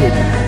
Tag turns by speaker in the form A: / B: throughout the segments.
A: City.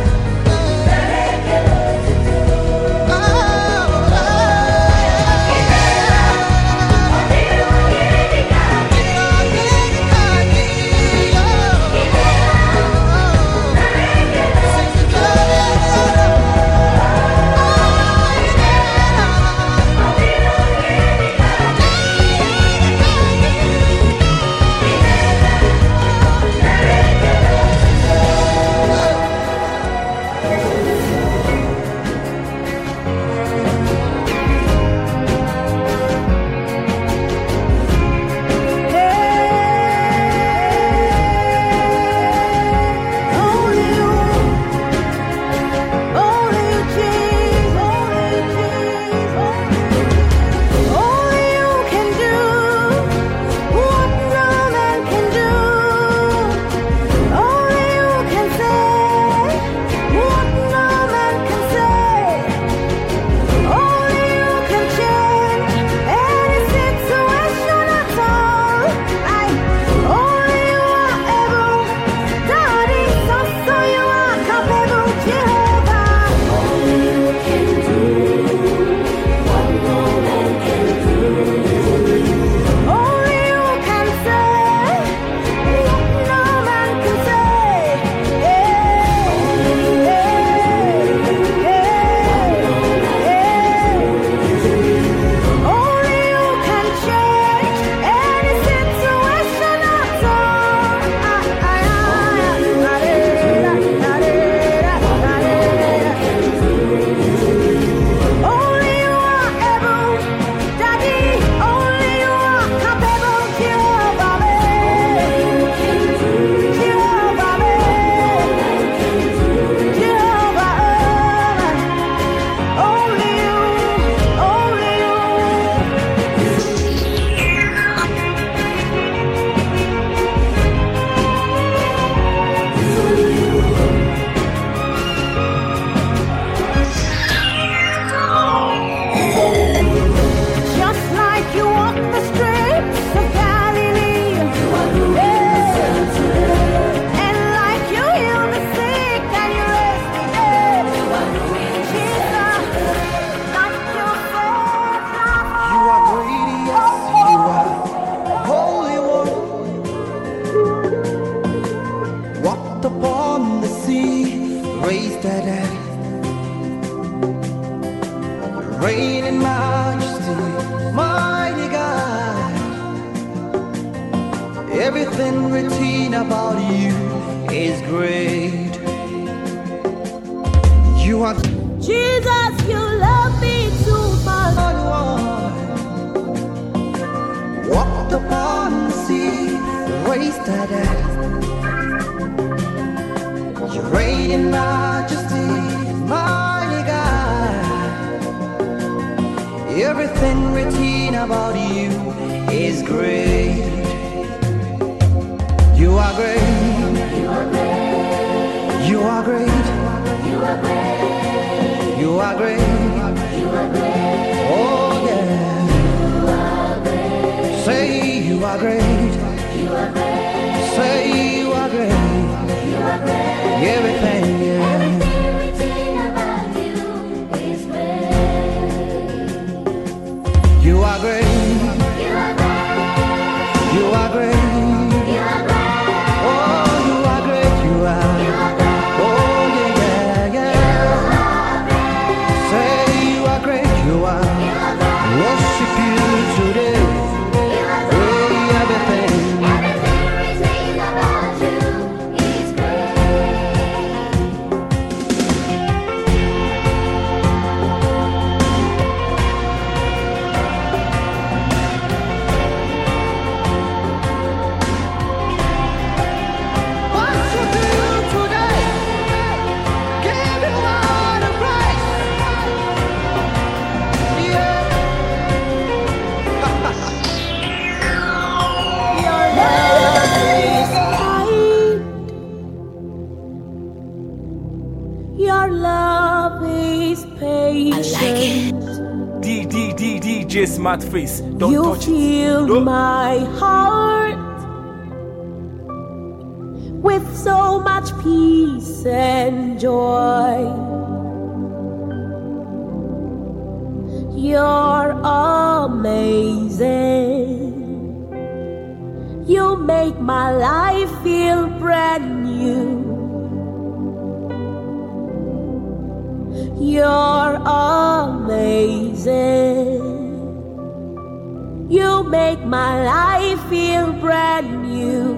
B: Smart face. Don't
C: you
B: touch
C: fill my heart with so much peace and joy. You're amazing. You make my life feel brand new. You're amazing. You make my life feel brand new.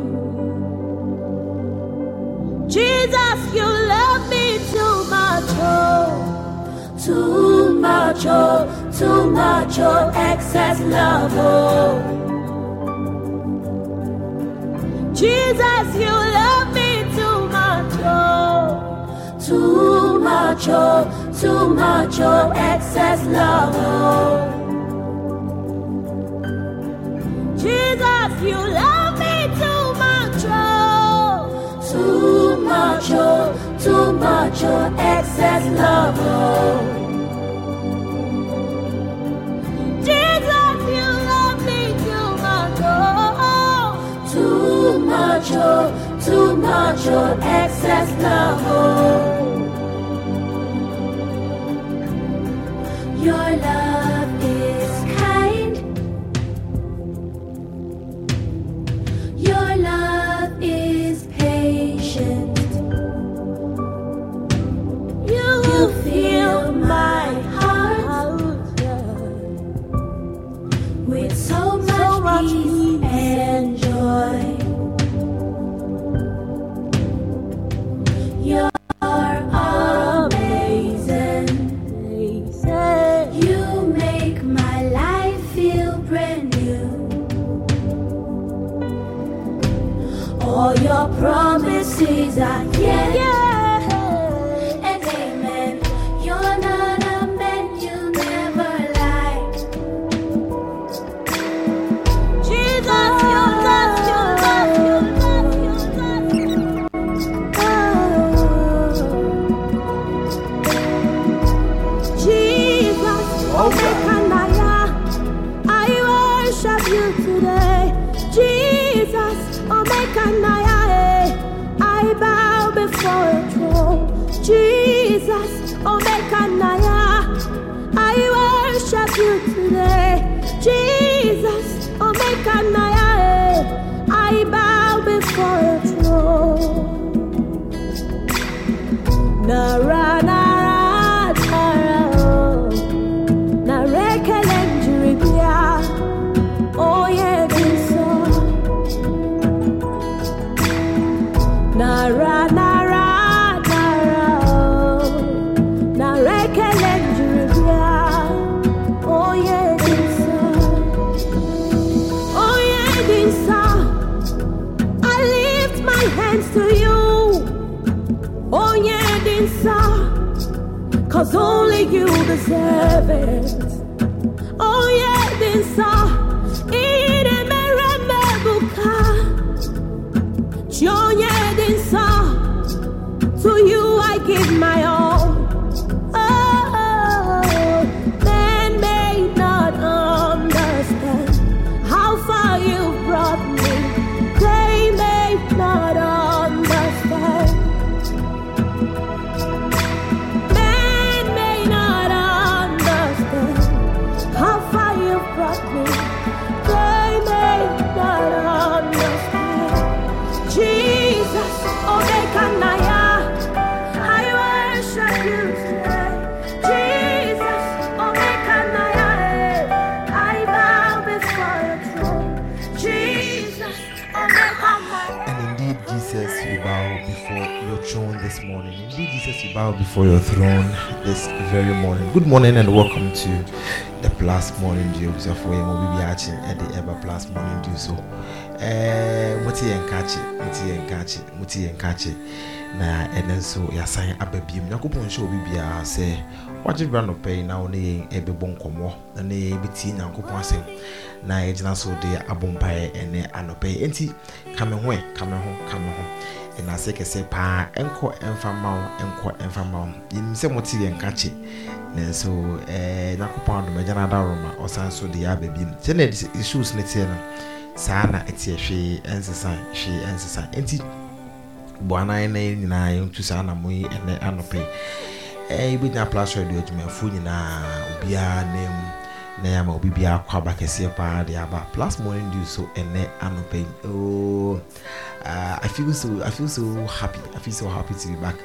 C: Jesus, you love me too much, oh, too much, oh, too much, oh, excess love, oh. Jesus, you love me too much, oh, too much, oh, too much, oh, excess love, oh. Jesus, you love me too much, oh, too much, oh, too much, oh, excess love, oh. Jesus, you love me too much, oh, too much, oh, too much, oh, excess love, oh. Your love All your promises are yes. And
D: And indeed, Jesus, you bow before your throne this morning. Indeed, Jesus, you bow before your throne this very morning. Good morning and welcome to the Plus Morning Dew. So for you, we'll be at the Ever Plus Morning Dew. So, eh, muti yen kachi, muti yen kachi, muti yen kachi. Na ɛno nso yɛasan aba biom nyankopɔn hyɛ obi biara sɛ wagye bra nɔpɛ yi na wo ne yɛn ɛbɛbɔ nkɔmmɔ na ne yɛn nyankopɔn asɛm na yɛgyina so de abɔ mpaeɛ ɛne anɔpɛ yi. Enti ka me ho ɛ ka me ho ka me ho. Ɛnaase kɛsɛ paa ɛnkɔ ɛmfa ma wo ɛnkɔ ɛmfa ma wo. Yɛnim sɛ mote yɛn kye nanso nyankopɔn adom agya no adaroma ɔsan so de yɛ aba biom sɛnea shoes no teɛ no saa na ɛteɛ hwee ɛnsesa hwee ɛnsesa. Enti boanan na nyinaa yɛntu saa anamo yi ɛnɛ anɔpɛ ɛɛ yɛbɛgyina plus radio adwumayɛfoɔ nyinaa obiara na mu na yɛama obi biara kɔ aba kɛseɛ paa de aba. Plus morning dew so ɛnɛ anɔpɛ yi. Oh uh, I feel so I feel so happy I feel so happy to be back.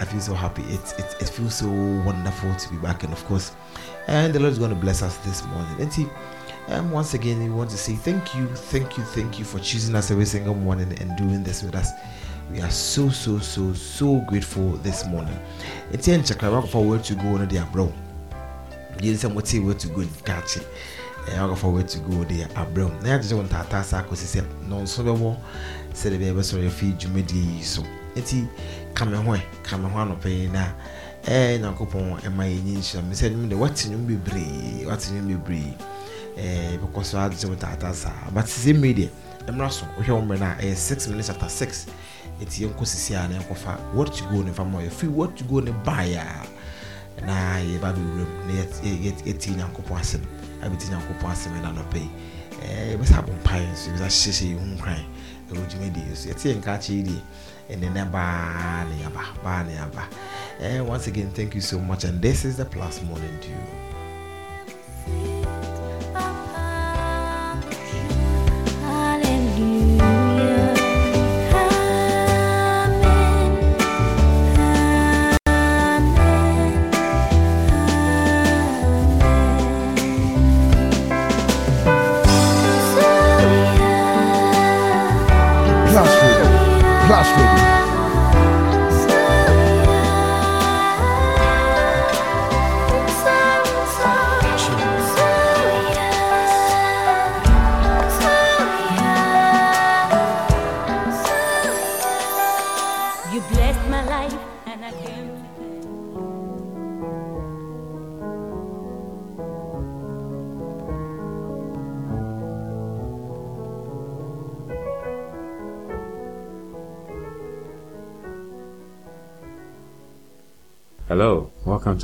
D: I feel so happy. It, it, it feels so wonderful to be back. And of course and the Lord is going to bless us this morning. And see um, once again, we want to say thank you, thank you, thank you for choosing us every single morning and doing this with us. We are so, so, so, so grateful this morning. In Chakra for where to go on the bro. You say what where to go it. ɛyɛ for where to go deɛ abrɛm na yɛagyegye wo ntaataa saa kɔsi sɛ nɔnso bɛwɔ sɛde bɛyɛ bɛsɔre afi dwumadie yi so nti ka me ho ɛ ka me ho anɔpɛ yi na ɛɛ nyankopɔn ɛma yɛnyi nhyira me sɛ nnwom de wate nnwom bebree wate nnwom bebree bɛkɔ so agye wo taataa saa but sɛ mmere deɛ mmara so wohwɛ wo mmerɛ no a ɛyɛ 6 minutes after 6 ɛti yɛnkɔ sisi a na yɛnkɔfa what to go ne fa ma yɛfiri what to go ne baeɛ a na yɛba bɛwuram na yɛtie nyankopɔn asɛm abɛti nyankopɔn asɛm ɛna nɔpɛ yi yɛbɛsɛ abɔ mpaeɛ nso yɛbɛsɛ hyehyɛ yɛ ho nkran ɛwɔ dwumadie so yɛte yɛnka akyɛ yi deɛ ɛnɛ nɛ baa ne yaba baa ne yaba once again thank you so much. And this is the plus morning dew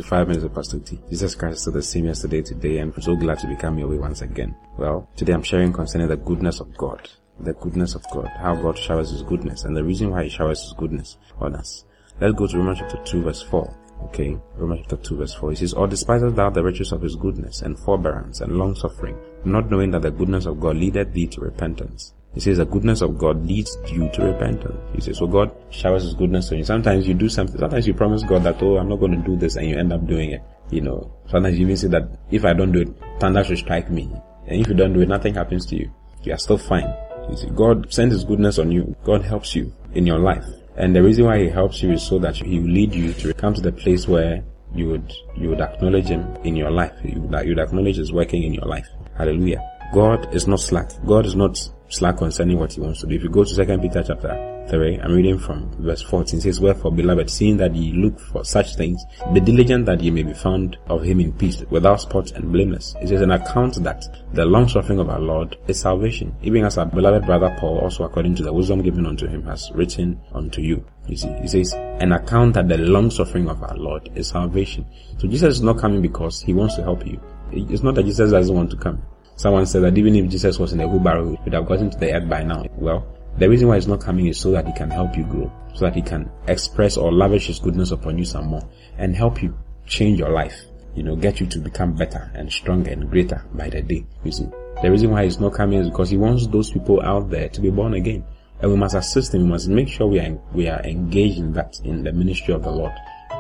E: 5 Minutes of Pastor T. Jesus Christ is still the same yesterday, today, and I'm so glad to be coming your way once again. Well, today I'm sharing concerning the goodness of God. The goodness of God. How God showers His goodness, and the reason why He showers His goodness on us. Let's go to Romans chapter 2 verse 4. Okay, Romans chapter 2 verse 4. It says, Or despisest thou the riches of His goodness, and forbearance, and long suffering, not knowing that the goodness of God leadeth thee to repentance. He says the goodness of God leads you to repentance. He says, so God showers His goodness on you. Sometimes you do something, sometimes you promise God that, oh, I'm not going to do this, and you end up doing it. You know, sometimes you even say that if I don't do it, thunder should strike me. And if you don't do it, nothing happens to you. You are still fine. You see, God sends His goodness on you. God helps you in your life. And the reason why He helps you is so that He will lead you to come to the place where you would, you would acknowledge Him in your life. You would, you would acknowledge His working in your life. Hallelujah. God is not slack. God is not slack concerning what he wants to do. If you go to Second Peter chapter 3, I'm reading from verse 14, it says, Wherefore, beloved, seeing that ye look for such things, be diligent that ye may be found of him in peace, without spot and blameless. It says, An account that the long suffering of our Lord is salvation, even as our beloved brother Paul, also according to the wisdom given unto him, has written unto you. You see, he says, an account that the long suffering of our Lord is salvation. So Jesus is not coming because he wants to help you. It's not that Jesus doesn't want to come. Someone said that even if Jesus was in a wheelbarrow, he would have gotten to the earth by now. Well, the reason why he's not coming is so that he can help you grow, so that he can express or lavish his goodness upon you some more and help you change your life. You know, get you to become better and stronger and greater by the day. You see, the reason why he's not coming is because he wants those people out there to be born again. And we must assist him. We must make sure we are, we are engaged in that, in the ministry of the Lord,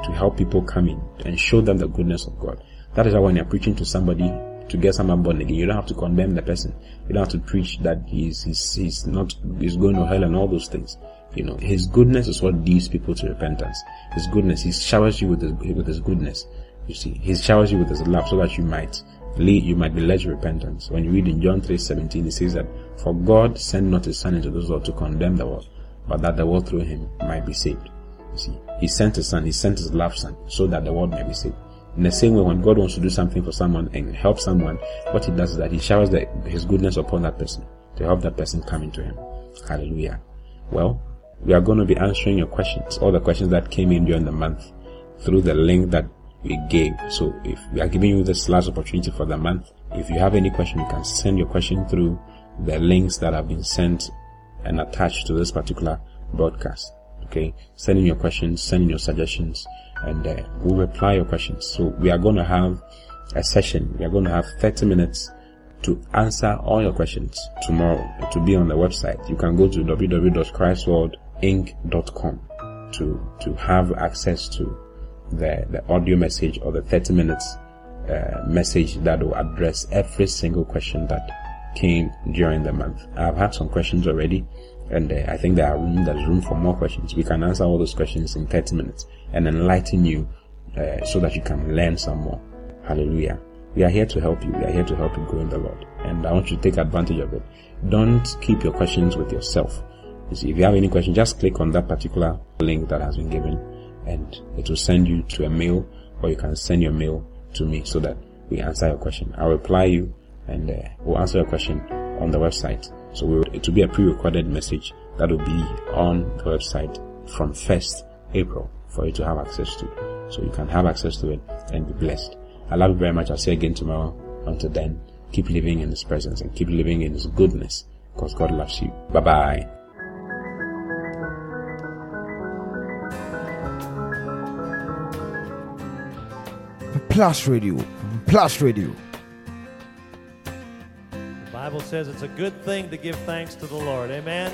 E: to help people come in and show them the goodness of God. That is why when you're preaching to somebody to get someone born again, you don't have to condemn the person. You don't have to preach that he's, he's, he's not, he's going to hell and all those things. You know, his goodness is what leads people to repentance. His goodness, he showers you with his, with his goodness. You see, he showers you with his love so that you might lead, you might be led to repentance. When you read in John 3, 17, it says that, for God sent not his son into this world to condemn the world, but that the world through him might be saved. You see, he sent his son, he sent his love son, so that the world may be saved. In the same way, when God wants to do something for someone and help someone, what he does is that he showers the, his goodness upon that person to help that person come into him. Hallelujah. Well, we are going to be answering your questions, all the questions that came in during the month through the link that we gave. So if we are giving you this last opportunity for the month, if you have any question, you can send your question through the links that have been sent and attached to this particular broadcast. Okay, send in your questions, send in your suggestions, and uh, we'll reply your questions. So we are going to have a session. We are going to have 30 minutes to answer all your questions tomorrow. To be on the website, you can go to www.christworldinc.com to to have access to the the audio message or the 30 minutes uh, message that will address every single question that came during the month. I've had some questions already, and uh, I think there are room, there's room for more questions. We can answer all those questions in 30 minutes and enlighten you uh, so that you can learn some more. Hallelujah. We are here to help you. We are here to help you grow in the Lord. And I want you to take advantage of it. Don't keep your questions with yourself. You see, if you have any question, just click on that particular link that has been given and it will send you to a mail or you can send your mail to me so that we answer your question. I'll reply you and uh, we'll answer your question on the website. So it will be a pre-recorded message that will be on the website from 1st April for you to have access to. So you can have access to it and be blessed. I love you very much. I'll see you again tomorrow. Until then, keep living in His presence and keep living in His goodness because God loves you. Bye bye.
D: Plus Radio. Plus Radio.
F: Bible says it's a good thing to give thanks to the Lord. Amen.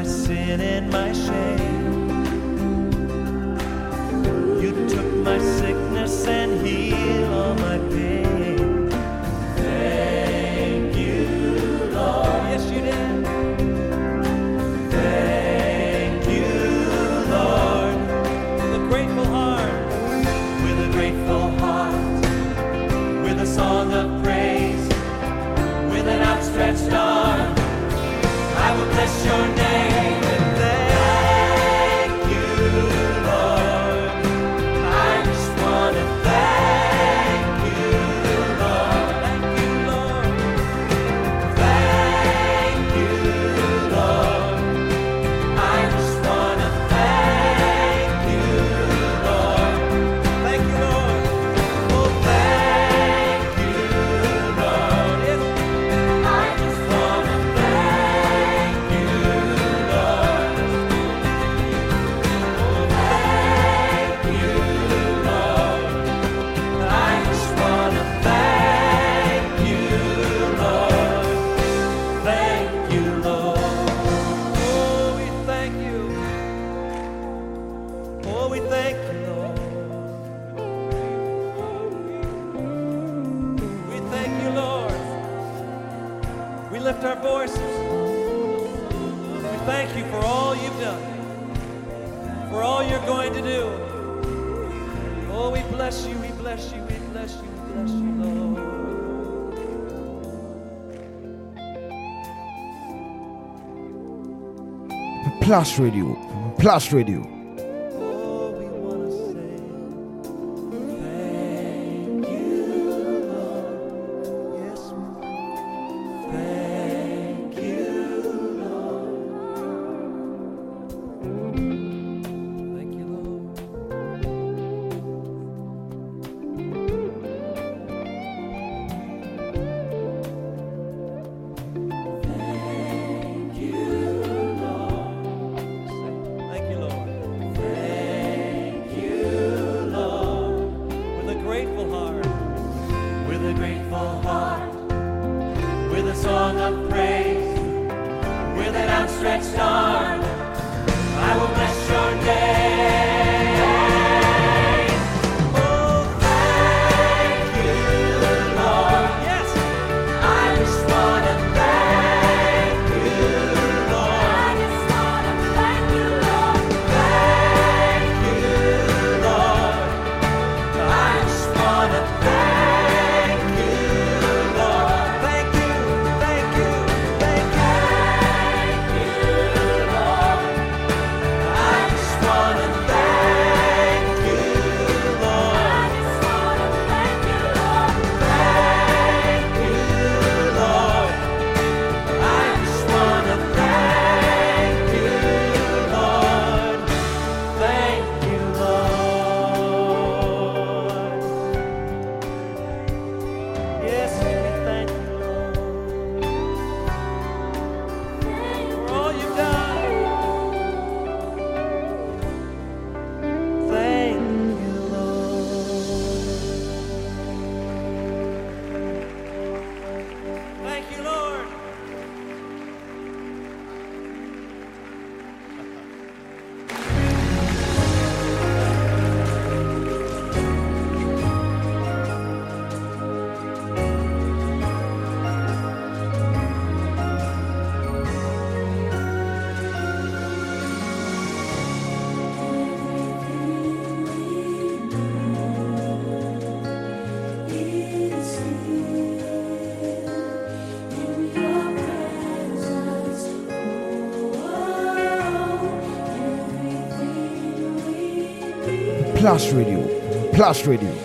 F: My sin and my shame. You took my sickness and healed all my pain.
G: Plus Radio. Plus Radio.
F: Thank you, Lord.
G: Plus Radio. Plus Radio.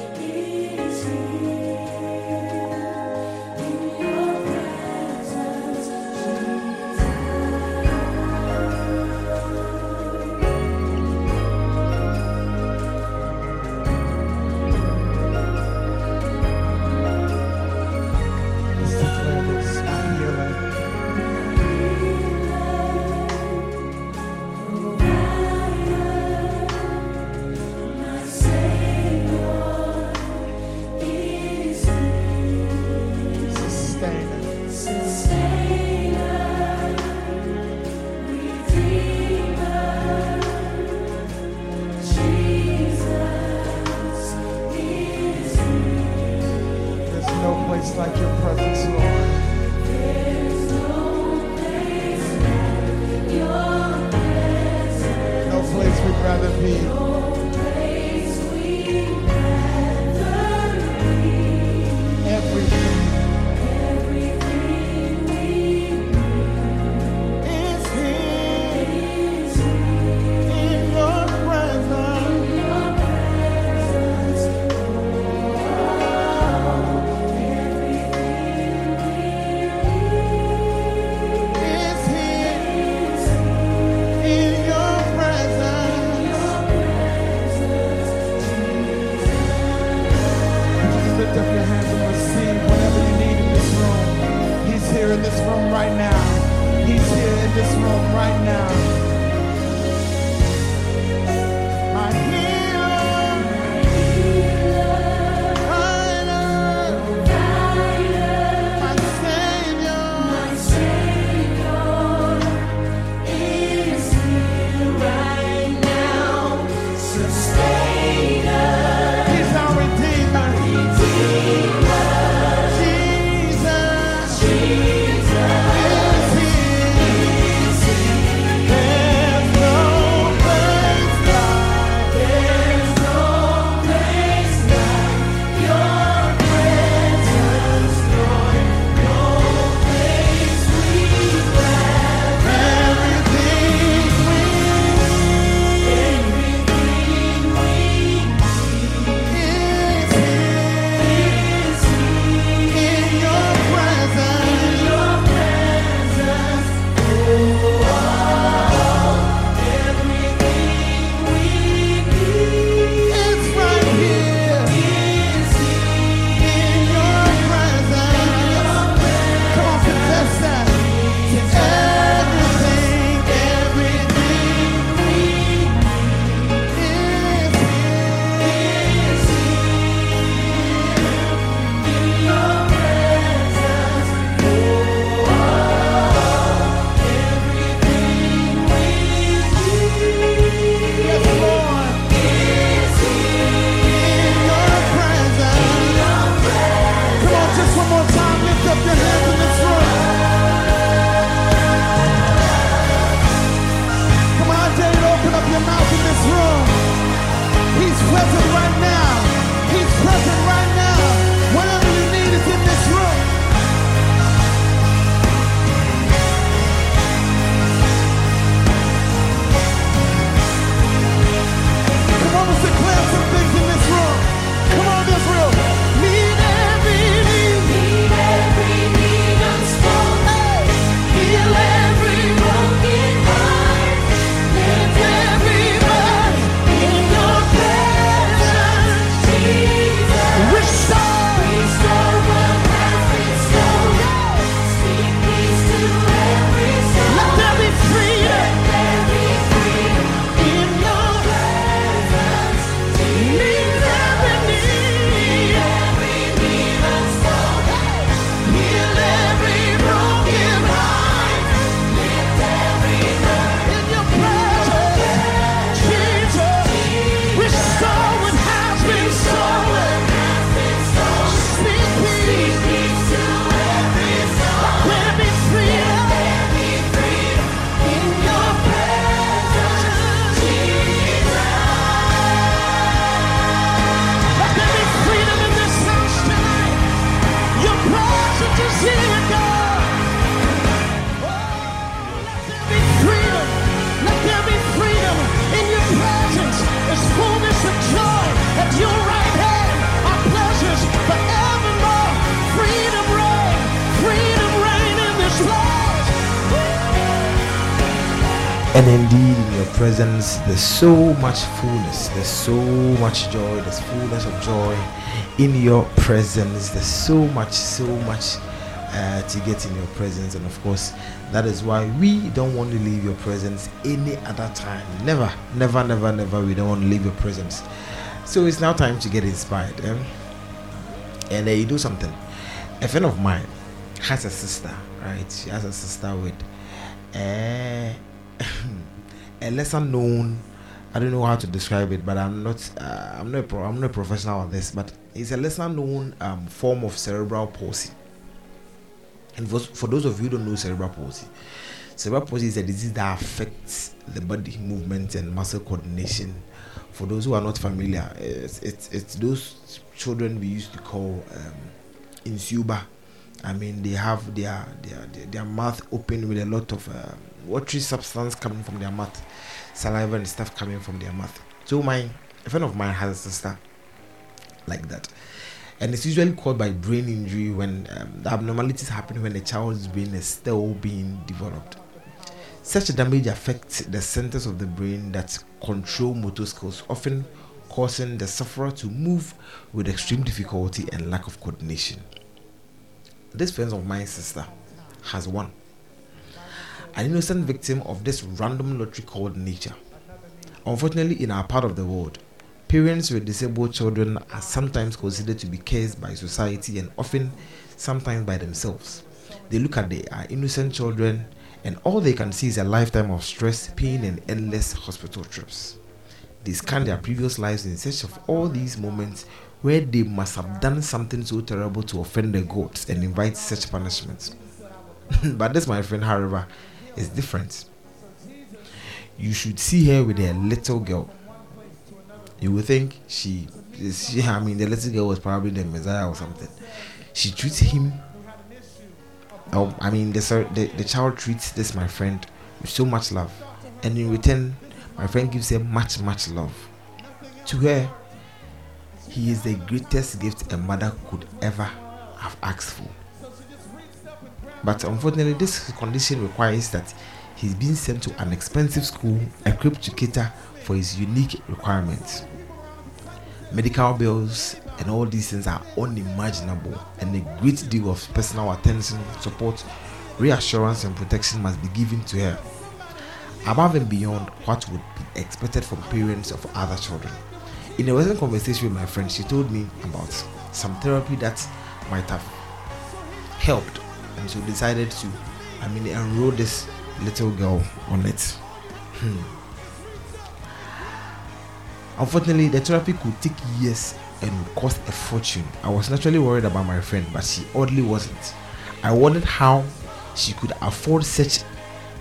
D: And indeed, in your presence, there's so much fullness, there's so much joy, there's fullness of joy in your presence. There's so much, so much uh, to get in your presence, and of course, that is why we don't want to leave your presence any other time. Never, never, never, never. We don't want to leave your presence. So it's now time to get inspired, eh? and uh, you do something. A friend of mine has a sister, right? She has a sister with. Uh, a lesser known I don't know how to describe it, but I'm not uh, I'm not pro, I'm not professional on this, but it's a lesser known um, form of cerebral palsy. And for, for those of you who don't know cerebral palsy, cerebral palsy is a disease that affects the body movement and muscle coordination. For those who are not familiar, it's it's, it's those children we used to call um, insuba. I mean, they have their their their, mouth open with a lot of um, watery substance coming from their mouth, saliva and stuff coming from their mouth. So my a friend of mine has a sister like that, and it's usually caused by brain injury when um, the abnormalities happen when the child's brain is still being developed. Such damage affects the centers of the brain that control motor skills, often causing the sufferer to move with extreme difficulty and lack of coordination. This friend of mine's sister has one an innocent victim of this random lottery called nature. Unfortunately, in our part of the world, parents with disabled children are sometimes considered to be cursed by society and often sometimes by themselves. They look at their innocent children and all they can see is a lifetime of stress, pain, and endless hospital trips. They scan their previous lives in search of all these moments where they must have done something so terrible to offend the gods and invite such punishments. but this, my friend, however, is different. You should see her with a little girl. You would think she, she, I mean, the little girl was probably the Messiah or something. She treats him. Oh, I mean, the, the the child treats this my friend with so much love, and in return, my friend gives her much, much love. To her, he is the greatest gift a mother could ever have asked for. But unfortunately, this condition requires that he's being sent to an expensive school equipped to cater for his unique requirements. Medical bills and all these things are unimaginable, and a great deal of personal attention, support, reassurance, and protection must be given to her, above and beyond what would be expected from parents of other children. In a recent conversation with my friend, she told me about some therapy that might have helped, and so decided to, I mean, enroll this little girl on it. Hmm. Unfortunately, the therapy could take years and would cost a fortune. I was naturally worried about my friend, but she oddly wasn't. I wondered how she could afford such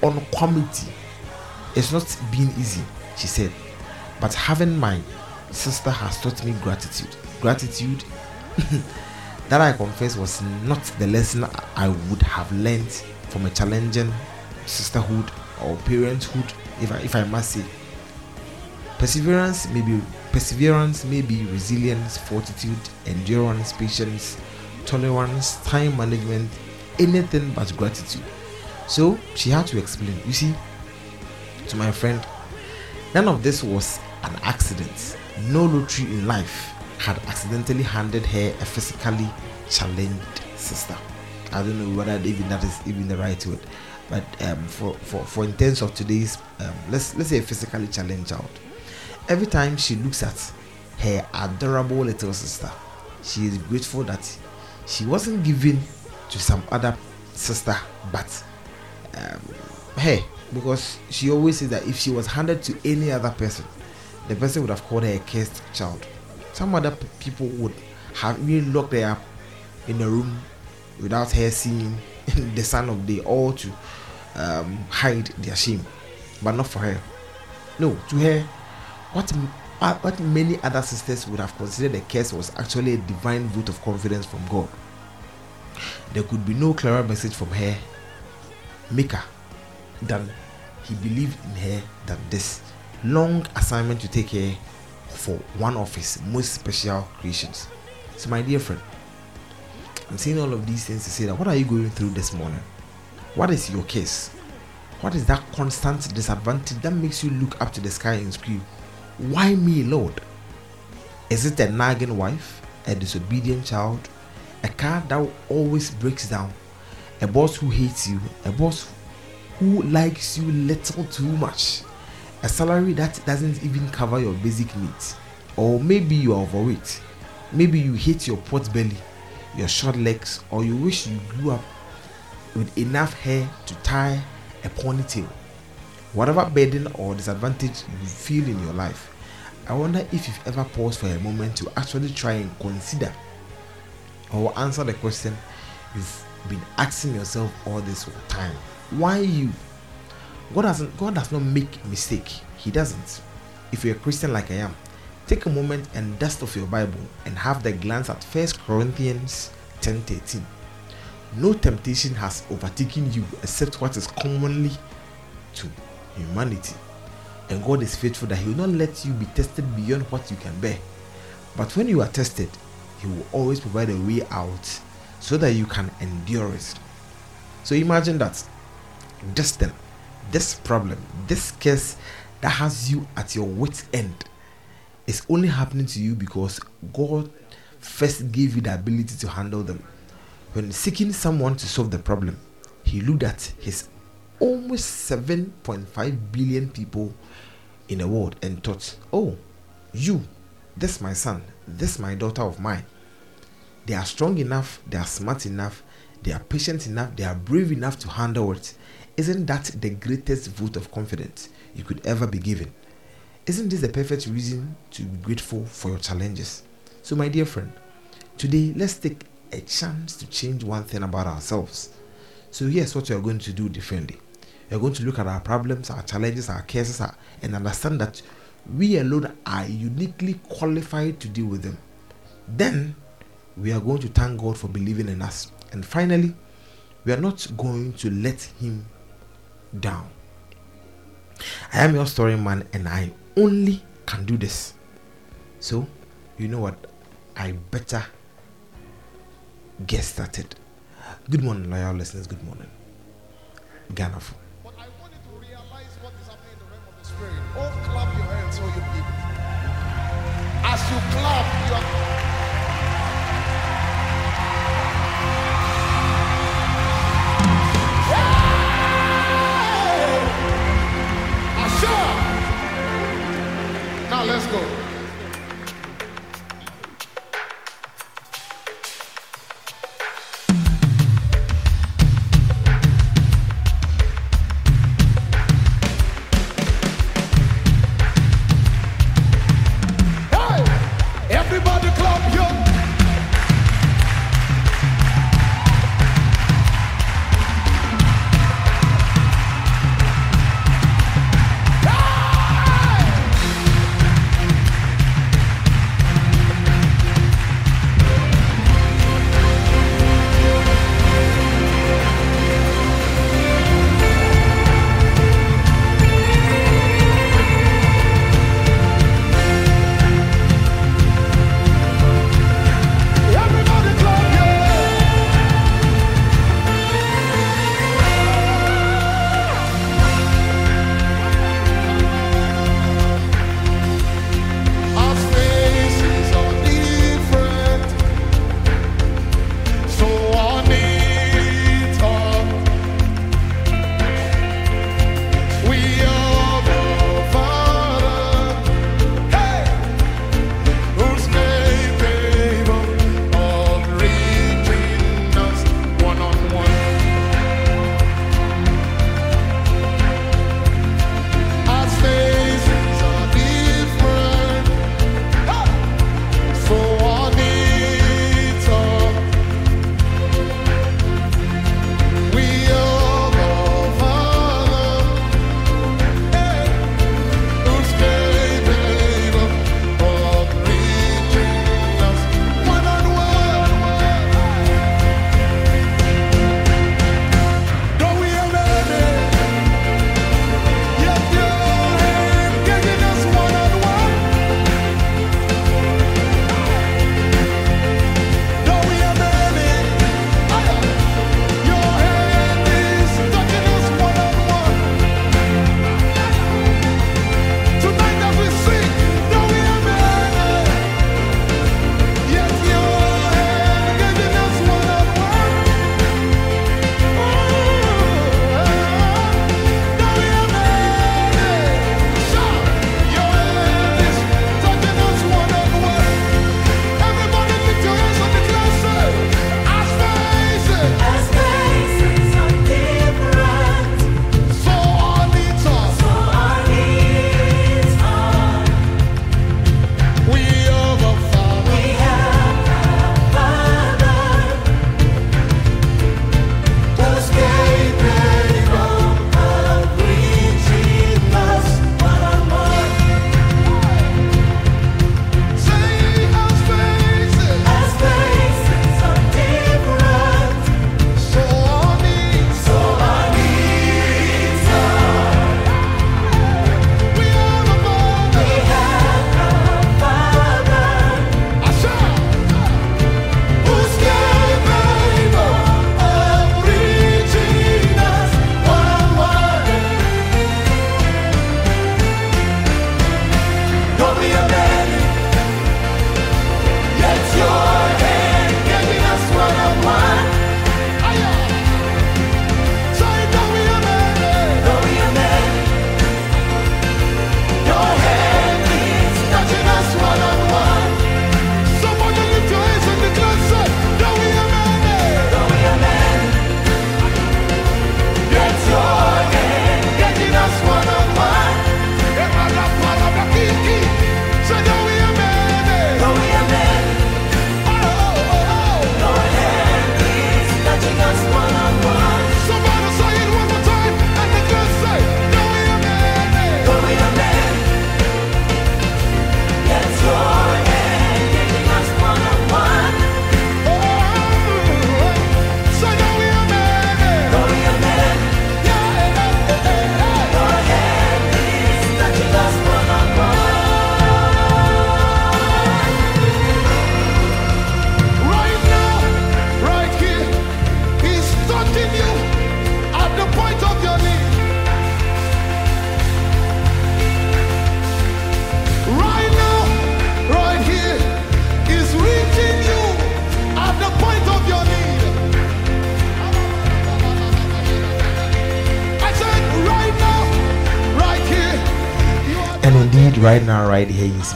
D: unquality. It's not been easy, she said, but having my sister has taught me gratitude. Gratitude that I confess was not the lesson I would have learned from a challenging sisterhood or parenthood, if I, if I must say. Perseverance may be perseverance may be resilience, fortitude, endurance, patience, tolerance, time management, anything but gratitude. So she had to explain. You see, to my friend, none of this was an accident. No lottery in life had accidentally handed her a physically challenged sister. I don't know whether even that is even the right word, but um, for, for for in terms of today's, um, let's let's say a physically challenged child. Every time she looks at her adorable little sister, she is grateful that she wasn't given to some other sister, but um, her, because she always says that if she was handed to any other person, the person would have called her a cursed child. Some other people would have really locked her up in a room without her seeing the sun of day or to um, hide their shame, but not for her. No, to her, what what many other sisters would have considered a curse was actually a divine vote of confidence from God. There could be no clearer message from her maker than he believed in her than this long assignment to take care for one of his most special creations. So, my dear friend, I'm saying all of these things to say that what are you going through this morning? What is your case? What is that constant disadvantage that makes you look up to the sky and scream, Why me, Lord? Is it a nagging wife, a disobedient child, a car that always breaks down, a boss who hates you, a boss who likes you little too much, a salary that doesn't even cover your basic needs, or maybe you are overweight, maybe you hate your pot belly, your short legs, or you wish you grew up with enough hair to tie a ponytail. Whatever burden or disadvantage you feel in your life, I wonder if you've ever paused for a moment to actually try and consider or answer the question you've been asking yourself all this time. Why you? God doesn't God does not make mistake. He doesn't. If you're a Christian like I am, take a moment and dust off your Bible and have the glance at 1 Corinthians 10:13. No temptation has overtaken you except what is commonly to humanity. And God is faithful that He will not let you be tested beyond what you can bear. But when you are tested, He will always provide a way out so that you can endure it. So imagine that thing, this problem, this case that has you at your wit's end is only happening to you because God first gave you the ability to handle them. When seeking someone to solve the problem, he looked at his almost 7.5 billion people in the world and thought, oh, you, this my son, this my daughter of mine. They are strong enough, they are smart enough, they are patient enough, they are brave enough to handle it. Isn't that the greatest vote of confidence you could ever be given? Isn't this the perfect reason to be grateful for your challenges? So, my dear friend, today let's take a chance to change one thing about ourselves. So, here's what are going to do differently. Are going to look at our problems, our challenges, our cases, and understand that we alone are uniquely qualified to deal with them. Then, we are going to thank God for believing in us. And finally, we are not going to let Him down. I am your story man, and I only can do this. So, you know what? I better get started. Good morning, loyal listeners. Good morning. Ghana.
H: But I want you to realize what is happening in the realm of the spirit. Oh, clap your hands, you. As you clap, you are. Let's go.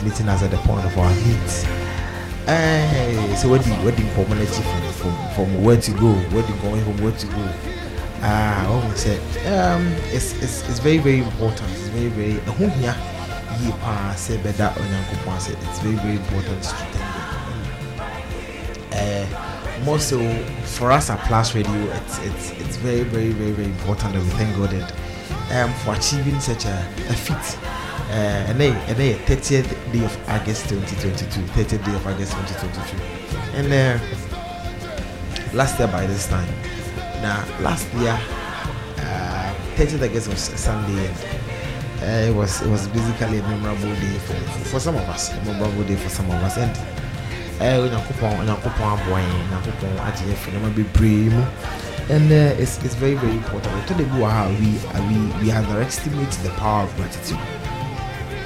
D: Meeting us at the point of our needs. Hey, so what the the community from, from from where to go, where the going from where to go. Ah, what we said. Um, it's, it's it's very very important. It's very very. Here? Pa say better on your say It's very very important to thank God. Uh, more so for us at Plus Radio, it's it's it's very very very very important that we thank God and um for achieving such a, a feat. Uh, and then and then 30th day of August 2022, 30th day of August 2022, and uh, last year by this time. Now last year, uh, 30th August was Sunday. Uh, it was it was basically a memorable day for, for, some of us, a memorable day for some of us, and uh, onyankopɔn onyankopɔn aboa yɛn onyankopɔn agye yɛ fi nneɛma bebree mu and uh, it's, it's very very important ɛtɔ de bi wɔ ha we we we underestimate the power of gratitude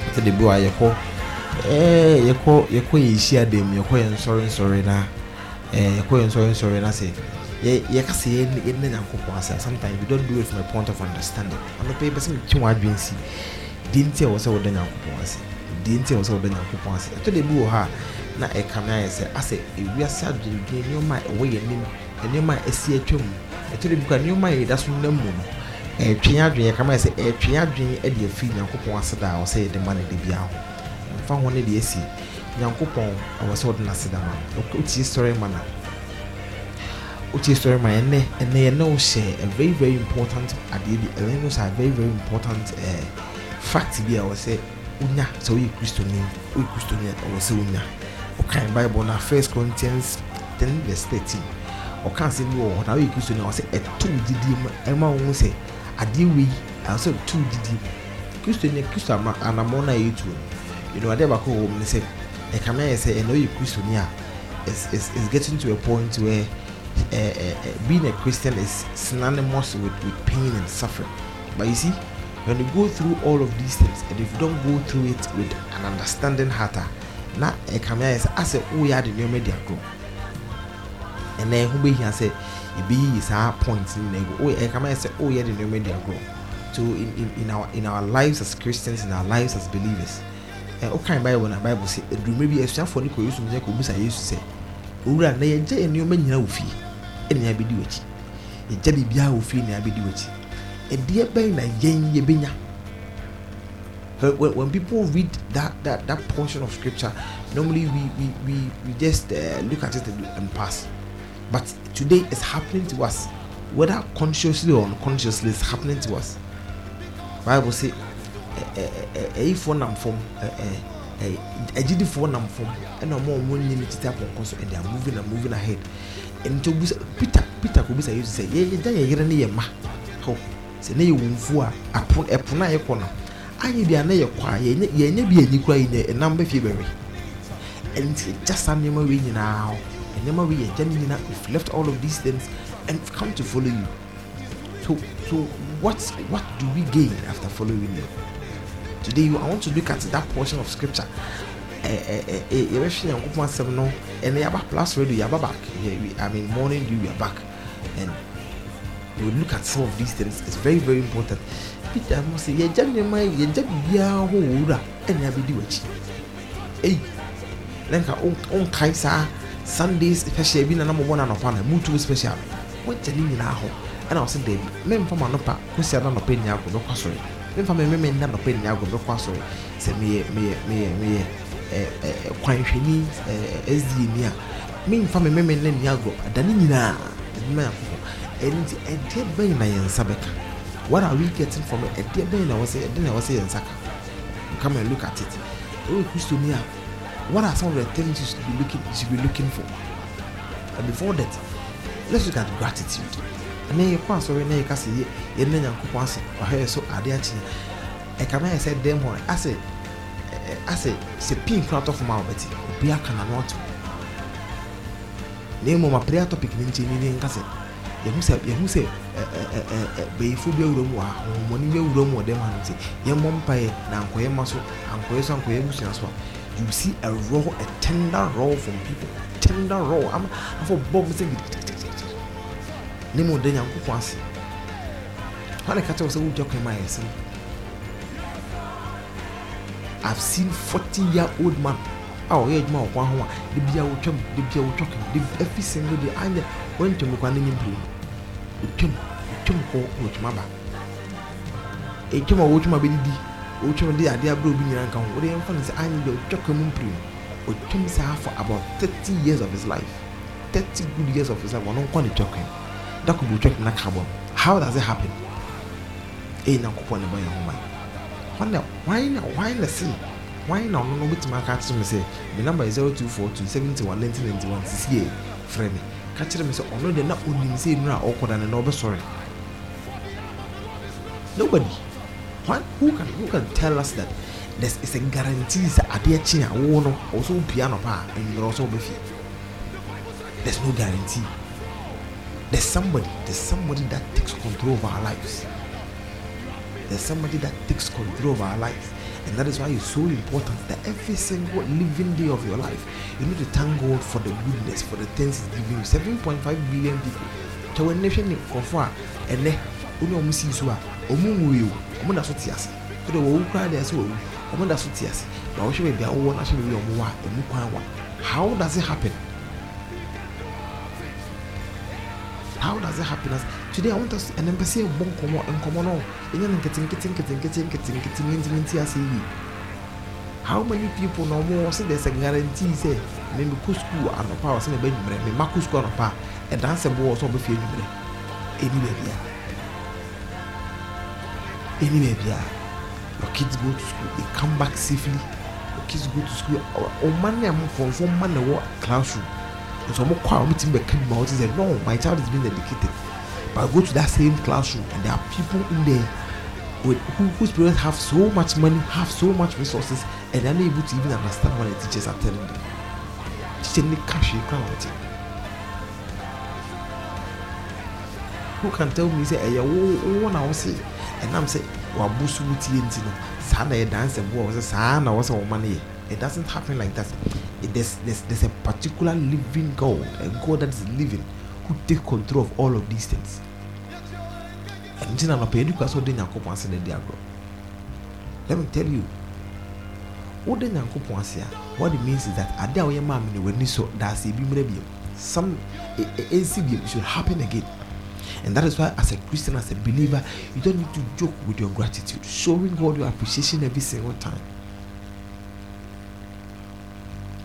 D: ɛtɔ de bi wɔ ha yɛkɔ yɛkɔ yɛkɔ yɛ nhyia dɛm yɛkɔ yɛ nsɔre nsɔre na. Ɛɛ yɛkɔ yɛ nsɔre nsɔre na sɛ yɛ yɛka sɛ yɛn yɛn ne nyankopɔn ase sometimes we don't do it from a point of understanding. Ɔno pɛ bɛsɛ metwe wɔn adwene si deɛ nti a wɔ sɛ wɔda nyankopɔn ase. Deɛ nti a wɔ sɛ wɔda nyankopɔn ase. Ɛtɔ de bi wɔ ha a na ɛka me ayɛ sɛ asɛ ewiase adwendwen nneɛma a ɛwɔ yɛn anim nneɛma a ɛsi atwa mu. Ɛtɔ de bi nneɛma a yɛda so nam mu no ɛtwe adwene yɛ kama yɛ sɛ ɛtwe adwene ɛde afi nyankopɔn ase da a wɔ sɛ yɛde ma no de bia ho mfa ho ne deɛ asi nyankopɔn ɛwɔ sɛ wɔde n'ase da ma wotie sɔre ma na? Wotie sɔre ma ɛnɛ ɛnɛ yɛne wo a very very important adeɛ bi. Ɛnɛ no sɛ a very very important ɛɛ fact bi a ɛwɔ sɛ wonya sɛ woyɛ kristoni woyɛ kristoni a ɛwɔ sɛ wonya. Ɔkan bible na first corinthians ten verse thirteen. Ɔka asɛm bi wɔ hɔ na woyɛ kristoni a ɔsɛ ɛto didi mu ɛma wo sɛ adeɛ wei ɛwɔ sɛ ɛto didi kristoni kristo ama anammɔ no a yɛtu no adeɛ baako wɔ mu ne sɛ me ayɛ sɛ ɛna woyɛ kristoni is is getting to a point where uh, uh, uh, being a christian is synonymous with with pain and suffering. But you see when you go through all of these things and if you don't go through it with an understanding heart a na ɛka me ayɛ sɛ asɛ woyɛ ade nneɛma di agorɔ ɛnɛ ho bɛhia sɛ ebi yi saa point no na egu me ayɛ sɛ woyɛ de nneɛma di agorɔ so in, in, in our in our lives as christians in our lives as believers bible na bi na na when, when, people read that, that that portion of scripture normally we we, we, we just uh, look at it and, and pass. But today it's happening to us whether consciously or unconsciously it's happening to us. Bible say Eh, eh, eh, ɛyifoɔ nam fam agyidifoɔ nam fam ɛna ɔmo a ɔmo nyɛ ne tete apɔnkɔ so moving and moving ahead. Nti obisa peter peter kò bisa yesu sɛ yɛyɛ gya yɛ yere ne yɛ ma. Hɔ sɛ ne yɛ wɔnfu a apo ɛpono a yɛkɔ no ayɛ bi a ne yɛ kɔ a yɛnyɛ yɛnyɛ bi yɛnyi kura yi na ɛnam bɛ fie bɛwe nti gya saa nneɛma wei nyinaa hɔ nneɛma wei yɛ gya ne nyinaa if left all of these things and come to follow you. So so what what do we gain after following you today i want to look at that portion of scripture. Yɛbɛhwɛ nyankopɔn asɛm no. Ɛnɛ yɛaba plus radio yɛaba back. Yeah, we- i mean morning we are back. And we look at some of these things. It's very very important. Peter mo sɛ yɛgya nneɛma yɛgya biribiara ho wɔ wura ɛne abɛdi w'akyi ei na nka won- wonkae saa sundays special bi na na mobɔ no anɔpa na mutuo special no woagya ne nyinaa hɔ ɛna wɔ sɛ daabi memfa ma anɔpa kɔsia no anɔpa nni agɔ bɛkɔ asɔre memfa me meme nna anɔpa nni agɔ bɛkɔ asɔre sɛ meyɛ meyɛ meyɛ meyɛ kwanhwɛni ɛ, sda ni a. Memfa me meme nna nni agɔ da ne nyinaa ɛde ma nyankopɔn ɛno nti ɛdeɛ bɛn na yɛn nsa bɛka. What are we getting from it? Ɛdeɛ bɛn na ɛwɔ sɛ ɛde na ɛwɔ sɛ yɛn nsa ka. Come and look at it. Oh kristoni a what are some of the things you should be looking you should be looking for? And before that let's look at gratitude ɛnɛ yɛkɔ asɔre na yɛka sɛ yɛ yɛnna nyankopɔn ase. Ɔhɛ yɛ so ade akyi ɛka na yɛ sɛ dɛm hɔ asɛ ɛ- asɛ sɛ pin kora tɔ fam a wɔbɛte obi aka na no ato na mmom apere topic no nkyɛn ni nka sɛ yɛhu sɛ yɛhu sɛ bɛyifo bi awura wɔ ha honhommɔne bi awura wɔ dɛm ha no nti yɛmmɔ mpaeɛ na ankɔyɛ ma so ankɔyɛ so ankɔyɛ abusua so a you see a raw a tender raw from people tender raw. Ama afɔ bɔ mu sɛ gidigidigidi ne mu ɔda nyankopɔn ase. Hɔ ne ka kyerɛ wo sɛ wogya kwan ma yɛ sɛm i've seen 40 year old man a ɔyɛ adwuma wɔ kwan ho a de bia wotwam de bia wotwa kan de every single day anyɛ wɔntwam kwan no nyɛ mpire otwam otwam kɔ na otwam aba. Etwam a wotwam a bɛdidi wotwam de adeɛ abere obi nyinaa nka ho. Wɔde yɛmfa no sɛ anyɛ deɛ otwa kan mu mpire no otwam saa for about 30 years of his life. 30 good years of his life. Ɔno nkɔ ne twa kan da bi otwa kan na bɔ how does it happen? Ɛyɛ nyankopɔn ne bɔ yɛn ho ban na hwan na hwan oh na se hwan na ɔno no wobɛtumi aka akyerɛ me sɛ me number is 0242 71 1991 sisie frɛ me ka kyerɛ me sɛ ɔno deɛ na ɔnim sɛ nnura a ɔkɔda ne na ɔbɛsɔre nobody. Why, who can who can tell us that there's is a guarantee sɛ adeɛ kye a wo oh, no ɔwɔ sɛ wopia nɔpa a anwummerɛ wɔ sɛ wobɛfie there's no guarantee there's somebody there's somebody that takes control of our lives. There's somebody that takes control of our lives. And that is why it's so important that every single living day of your life you need to thank god for the goodness for the things he's giving you. 7.5 billion people. Kyɛ a ɛnɛ wɔn a wɔn si so a wɔn nwuo wɔn da so te ase ɛdɛ wɔn koraa deɛ ɛsɛ wɔn wɔn da so te ase na how does it happen how does it happen as today i want us an embassy of Bonkomo, and komo no and then getting getting getting getting getting getting getting into how many people no more say there's a guarantee say me me ko school and the power say me me ma ko school and pa and dance bo so be fie nwere any baby any baby your kids go to school they come back safely your kids go to school or man na mo for man na wo classroom nso ɔmo kɔ a ɔmo ti bɛka bi ma ɔte sɛ no my child is being educated. But I go to that same classroom and there are people in there with who, whose parents have so much money have so much resources and they are not able to even understand what the teachers are telling them. Teacher ne ka hwee kora wɔte who can tell me say ɛyɛ wo wo na wo ɛnam sɛ wabo so wo tie nti no saa na yɛ danse boɔ wɔ sɛ saa na wɔ sɛ it doesn't happen like that there's, there's, there's a particular living God a God that is living who take control of all of these things. Na na let me tell you wode nyankopɔn ase a what it means is that ade a woyɛ maa me ne w'ani so daase ebi mmerɛ some it should happen again. And that is why as a christian as a believer you don't need to joke with your gratitude showing god your appreciation every single time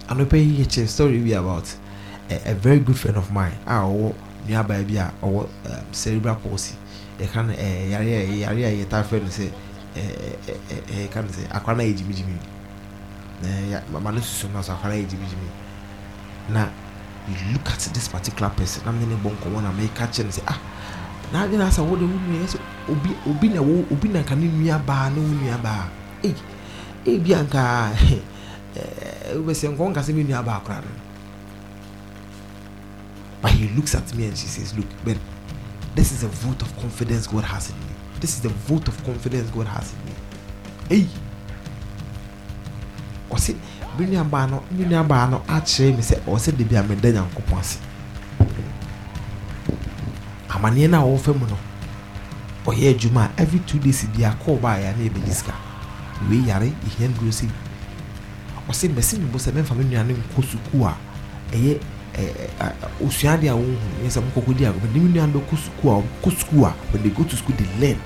D: anɔpɛ yi yɛkyɛ story bi about. A, a very good friend of mine. A ɔwɔ nuabaa bi a ɔwɔ cerebral palsy. Yɛka no yare yare a yɛtaa fɛ no sɛ yɛka no sɛ akwa no ayɛ gyimigyimi mama no susu no so akwa no ayɛ gyimigyimi na you look at this particular person. Na mene ne bɔ nkɔmɔ na meka kyerɛ no sɛ ah na ade na asɛ wode wo nua sɛ obi obi na wo obi na nka ne nua baa ne wo nua baa ei ebi anka Eh, no but he looks at me and she says look ben this is a vote of confidence God has in me. This is the vote of confidence God has in me. Ei ɔse me nua baa no me nua baa no akyerɛ me sɛ ɔwɔ sɛ de bi a meda nyankopɔn ase. Amanneɛ no a wɔwɔ fa mu no. Ɔyɛ adwuma a every two days bi akɔɔ baa yɛ a na yɛbɛgye sika wei yare yɛhia nduro sɛ ɔsɛ mbɛsi mi bɔ sɛ mɛmfa me nua nkɔ sukuu a ɛyɛ osua a wɔn hu yɛ sɛ mo kɔkɔ di agorɔ ne mi nua no a kɔ sukuu a when they go to school they learn.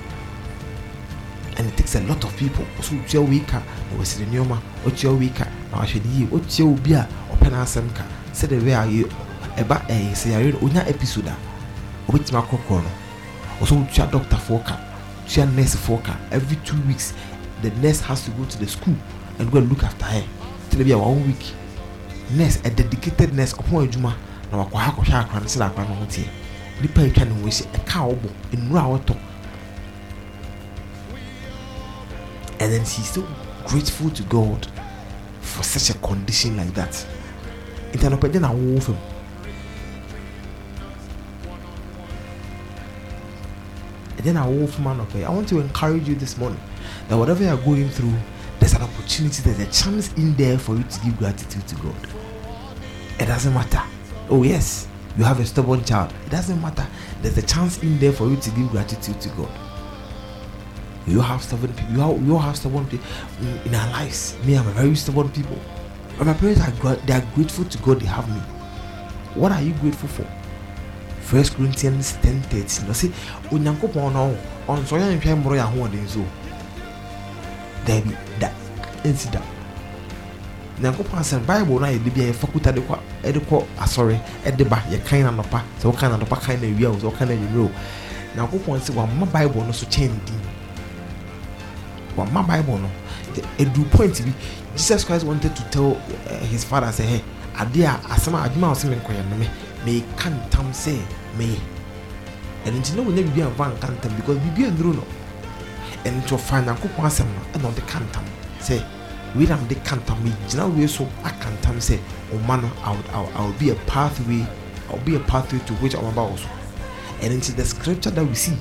D: And it takes a lot of people. Ɔsɛ otua wei ka na wɔsiri nneɛma otua wei ka na wahwɛ ne yie otua obi a ɔpɛ n'asɛm ka sɛdeɛ ɛbɛyɛ a ɛba ɛyɛ sɛ yare no onya episode a obetumi akɔkɔ no ɔsɛ otua doctorfoɔ ka otua nursefoɔ ka every two weeks the nurse has to go to the school and go and look after her tell bi a one week nurse a dedicated nurse ɔpɔn adwuma na wakɔ ha akɔhwɛ akora no sɛdeɛ akora no ho teɛ nipa atwa ne ho ahyia ɛka a ɔbɔ nnuro a wɔtɔ and then she's so grateful to God for such a condition like that. Nti anɔpɛ na awowo fam. Ɛdɛ na awowo fam anɔpɛ i want to encourage you this morning that whatever you are going through there's an opportunity there's a chance in there for you to give gratitude to god it doesn't matter oh yes you have a stubborn child it doesn't matter there's a chance in there for you to give gratitude to god You have stubborn people. You all, have stubborn people in, our lives. Me, I'm a very stubborn people. But my parents are they are grateful to God they have me. What are you grateful for? First Corinthians 10 13. I say, Onyankopɔn no ɔnsɔ yɛn nhwɛ mmoro yɛn ahoɔden so. Dabi da nsi da. Nyankopɔn asɛm Bible no a yɛde bi a yɛfa kuta de kɔ ɛde kɔ asɔre ɛde ba yɛkan na nɔpa sɛ wɔkan na nɔpa kan na awia o sɛ wɔkan na anwummerɛ o. Nyankopɔn sɛ wamma Bible no so kyɛn din. Wamma Bible no. Edu point bi Jesus Christ wanted to tell uh, his father say hey ade a asɛm a adwuma a ɔsɛ me nkɔyɛ no me meka ntam sɛ meyɛ ɛno nti na wɔnya biribi amfa nka ntam because biribi anduro no ɛno nti ɔfa nyankopɔn asɛm no ɛna ɔde ka ntam sɛ wei na mede ka ntam megyina wei so aka ntam sɛ ɔma no I would- I would- I will be a pathway I will be a pathway to which ɔmaba wɔ so ɛno nti the scripture that we see.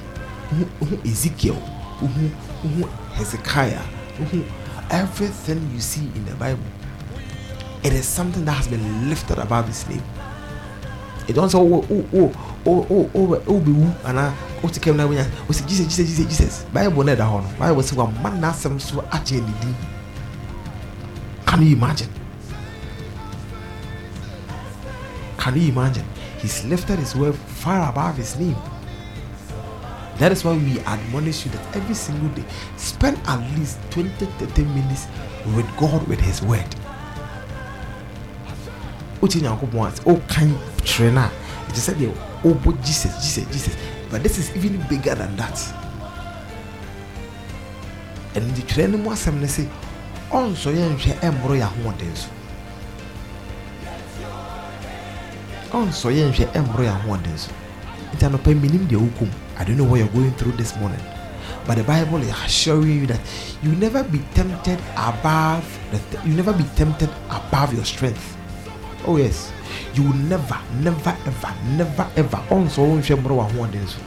D: Wohu Ezekiel wohu wohu Hezekiah wohu everything you see in the Bible. It is something that has been lifted above his name it don't say oh oh oh oh oh oh oh, oh, oh be wu ana o ti kɛm na wenya o si jesus jesus jesus jesus. Bible na ɛda hɔ no bible sɛ wa ma n'asɛm so akyɛ ne din can you imagine? Can you imagine? He's lifted his word far above his name. That is why we admonish you that every single day spend at least 20 30 minutes with god with his word wotie nyankopɔn ase wokan twerɛ no a ɛkyɛ sɛ deɛ wobɔ jesus jesus jesus. But this is even bigger than that. Ɛno nti twerɛ no mu asɛm no sɛ ɔnsɔ yɛ nhwɛ ɛmmoro yɛ ahoɔden so. Ɔnsɔ yɛ nhwɛ ɛmmoro yɛ ahoɔden so. Nti anɔpa menim deɛ wokom i don't know what you're going through this morning. But the bible is assuring you that you never be tempted above the th- you never be tempted above your strength oh yes. You will never never ever never ever ɔnsɔ wo nhwɛ mmoro wɔ ahoɔden so.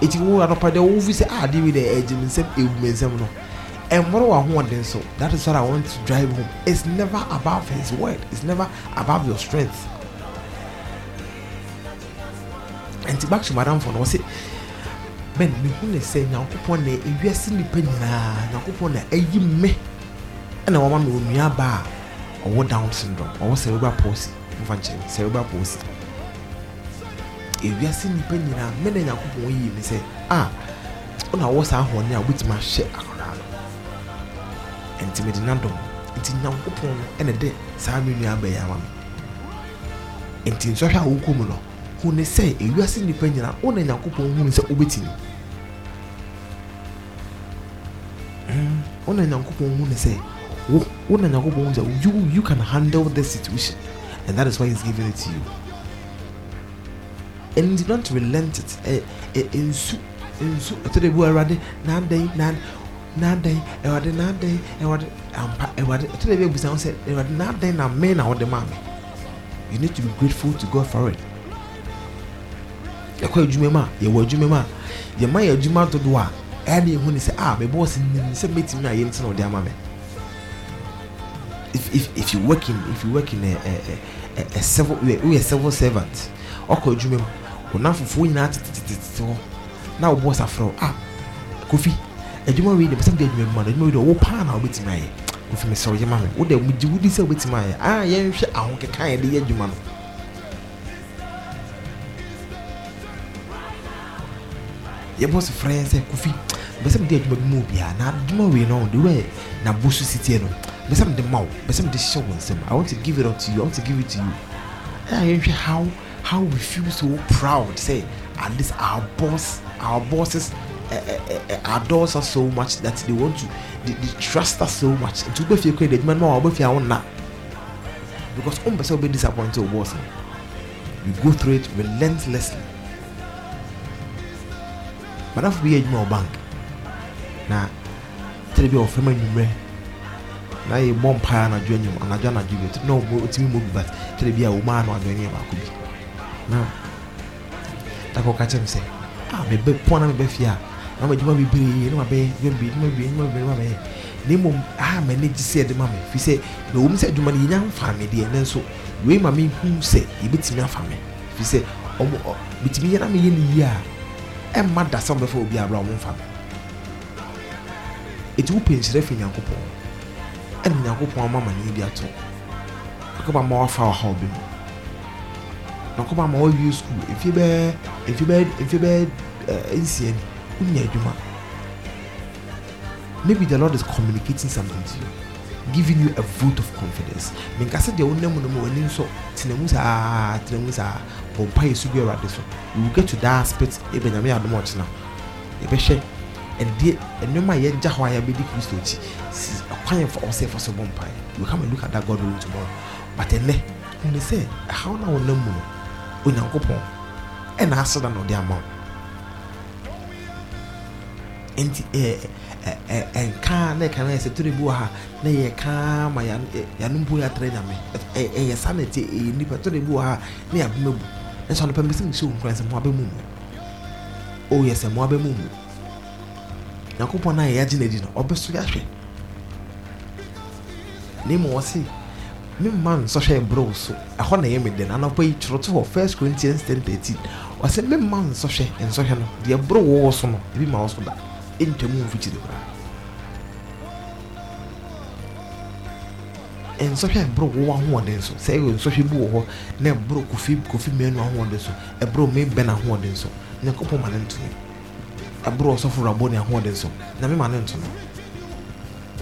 D: Ɛti wo anɔpa deɛ wofi sɛ deɛ bi deɛ ɛgye me nsɛm ɛwu me nsɛm no. Ɛmmoro wɔ ahoɔden so. That is what i want to drive home. It's never above his word. It's never above your strength. Ɛnti back to madam fo no wɔse bɛn mehu ne sɛ nyankopɔn na ewiase nnipa nyinaa nyankopɔn na ayi me ɛna wɔma me onua ba a ɔwɔ down syndrome. Ɔwɔ cerebral palsy. Mfa nkyɛn cerebral palsy. Ewiase nnipa nyinaa na nyankopɔn yi me sɛ a wona wɔ saa ahoɔden a wobɛtumi ahyɛ akwadaa no ɛnti mede nadom nti nyankopɔn no ɛna de saa me nua bɛyɛ ama me. Nti nsɔhwɛ a wokɔ mu no hu ne sɛ ewiase nnipa nyinaa wo na nyankopɔn hu ne sɛ wobɛtumi Mm, wo na nyankopɔn hu ne sɛ you you can handle this situation and that is why he's giving it to you. And do not relent it ɛ ɛ nsu nsu ɛtɔ de bu awurade n'adan n'ad n'adan awurade n'adan awurade ampa awurade ɛtɔ de bi ebusa wɔn sɛ awurade n'adan na mɛ na ɔde maa mi you need to be grateful to God for it. Yɛkɔ adwuma mu a yɛwɔ adwuma mu a yɛma yɛ adwuma dodoɔ a ɛyɛ de ehu ne sɛ ah bɛbɔ ɔsi nim sɛ mɛtumi na yɛ nti na ɔde ama mi if if if you work in if you work in a a a, a civil woyɛ woyɛ civil servant ɔkɔ adwuma mu wɔn afoforɔ nyinaa tetetetete hɔ na ɔbɔ safrɛ ah kofi adwuma wei de bɛsɛm de adwuma mu ma no adwuma wei de ɔwɔ paa na ɔbɛtumi ayɛ kofi mi sɛ ɔyɛ ma mi wo de mo gye wudi sɛ ɔbɛtumi ayɛ ah yɛnhwɛ ahokeka yɛ de yɛ adwuma no. yɛbɔ so frɛ sɛ kofi bɛsɛ mede adwuma bi ma obiaa na adwuma wei no de wɛ na so sitie no bɛsɛ mede ma wo bɛsɛ mede hyɛ wo nsɛm i want to give it up to you i want to give it to you. Ɛa yɛhwɛ how how we feel so proud say at least our boss our bosses uh, uh, uh, adores us so much that they want to they, they trust us so much. Nti wobɛfie kɔ de adwuma no ma wobɛfie a wonna because wompɛ sɛ wobɛ disappoint wo boss. No you go through it relentlessly. Madamfo bi yɛ adwuma wɔ bank. Na tɛrɛ bi a ɔfrɛ mu anwummerɛ na yɛbɔ mpaa anadwo anyim anadwo anadwo bi na ɔbɔ ɔtumi mmɔ bi but tɛrɛ bi a wɔn ano adwo anyim baako bi. Na dakɔ ka kyerɛ mi sɛ a mebɛ pɔn na mebɛ fie a na ma adwuma bebree na ma bɛyɛ adwuma bebree adwuma bebree adwuma bebree na ma bɛyɛ. Na mmom a ma ne gye sɛ ɛde ma mi fi sɛ na wɔn sɛ adwuma no yɛnya nfa mi deɛ ne nso wei ma mi hu sɛ yɛbɛtumi afa mi fi sɛ ɔmo ɔ bitumi yɛ na mi yɛ ne yie a ɛmma da sɛ ɔbɛfa obi abira ɔmo nfa ɛti wopɛ nhyira fi nyankopɔn ɛne nyankopɔn ama amanneɛ bi ato. Nyankopɔn ama wafa ɔhaw bi mu. Nyankopɔn ama wawie skul mfie bɛɛ mfie bɛɛ mfie bɛɛ eh, ɛɛ nsia ni wonya adwuma. Maybe the lord is communicating something to you giving you a vote of confidence. Menka sɛ deɛ wonam no mu w'ani nsɔ tena mu saa tena mu saa. Bɔ mpa yɛ so gu awurade so. You will get to that aspect. Ebe nyame adom ɔkyena. Yɛbɛhwɛ ɛdeɛ nneɛma a yɛgya hɔ a yɛbɛdi kristo akyi kwan yɛfa ɔsɛ yɛfa so bɔ mpae you come and look at that god will tomorrow. But ɛnɛ hune sɛ ɛhaw no a wonam mu no onyankopɔn ɛna aseda na ɔde ama wo nti ɛɛ ɛ- ɛ- ɛnka na ɛka na yɛ sɛ tore bi wɔ ha na yɛ kaa ma yɛano mpo yɛatrɛ nyame ɛyɛ saa na ɛte ɛyɛ nipa tore bi wɔ ha na yɛabema bu. Ɛnso anɔpɛ mbɛ sɛ mehyɛ wo nkran sɛ mo abɛmu mu? O yɛ sɛ mo mu nyankopɔn no a yɛagye no adi no ɔbɛso yɛahwɛ na mmom wɔ se memma nsɔhwɛ mbrɛ so. Ɛhɔ na ɛyɛ me den. Anɔpɛ yi kyerɛto hɔ 1 corinthians 10 13 ɔsɛ memma nsɔhwɛ nsɔhwɛ no. Deɛ berɛ wɔ wɔ so no ebi ma wo so da. Ɛntwamu mfikyiri koraa. Nsɔhwɛ ɛberɛ wowɔ ahoɔden so. Sɛ ɛyɛ nsɔhwɛ bi wɔ hɔ na ɛberɛ kofi kofi mmienu ahoɔden so ɛberɛ me bɛn ahoɔden so. Nyankopɔn ma ne nto ɛberɛ ɔsɔfo rabɔ ne ahoɔden so. Nyame ma ne nto no.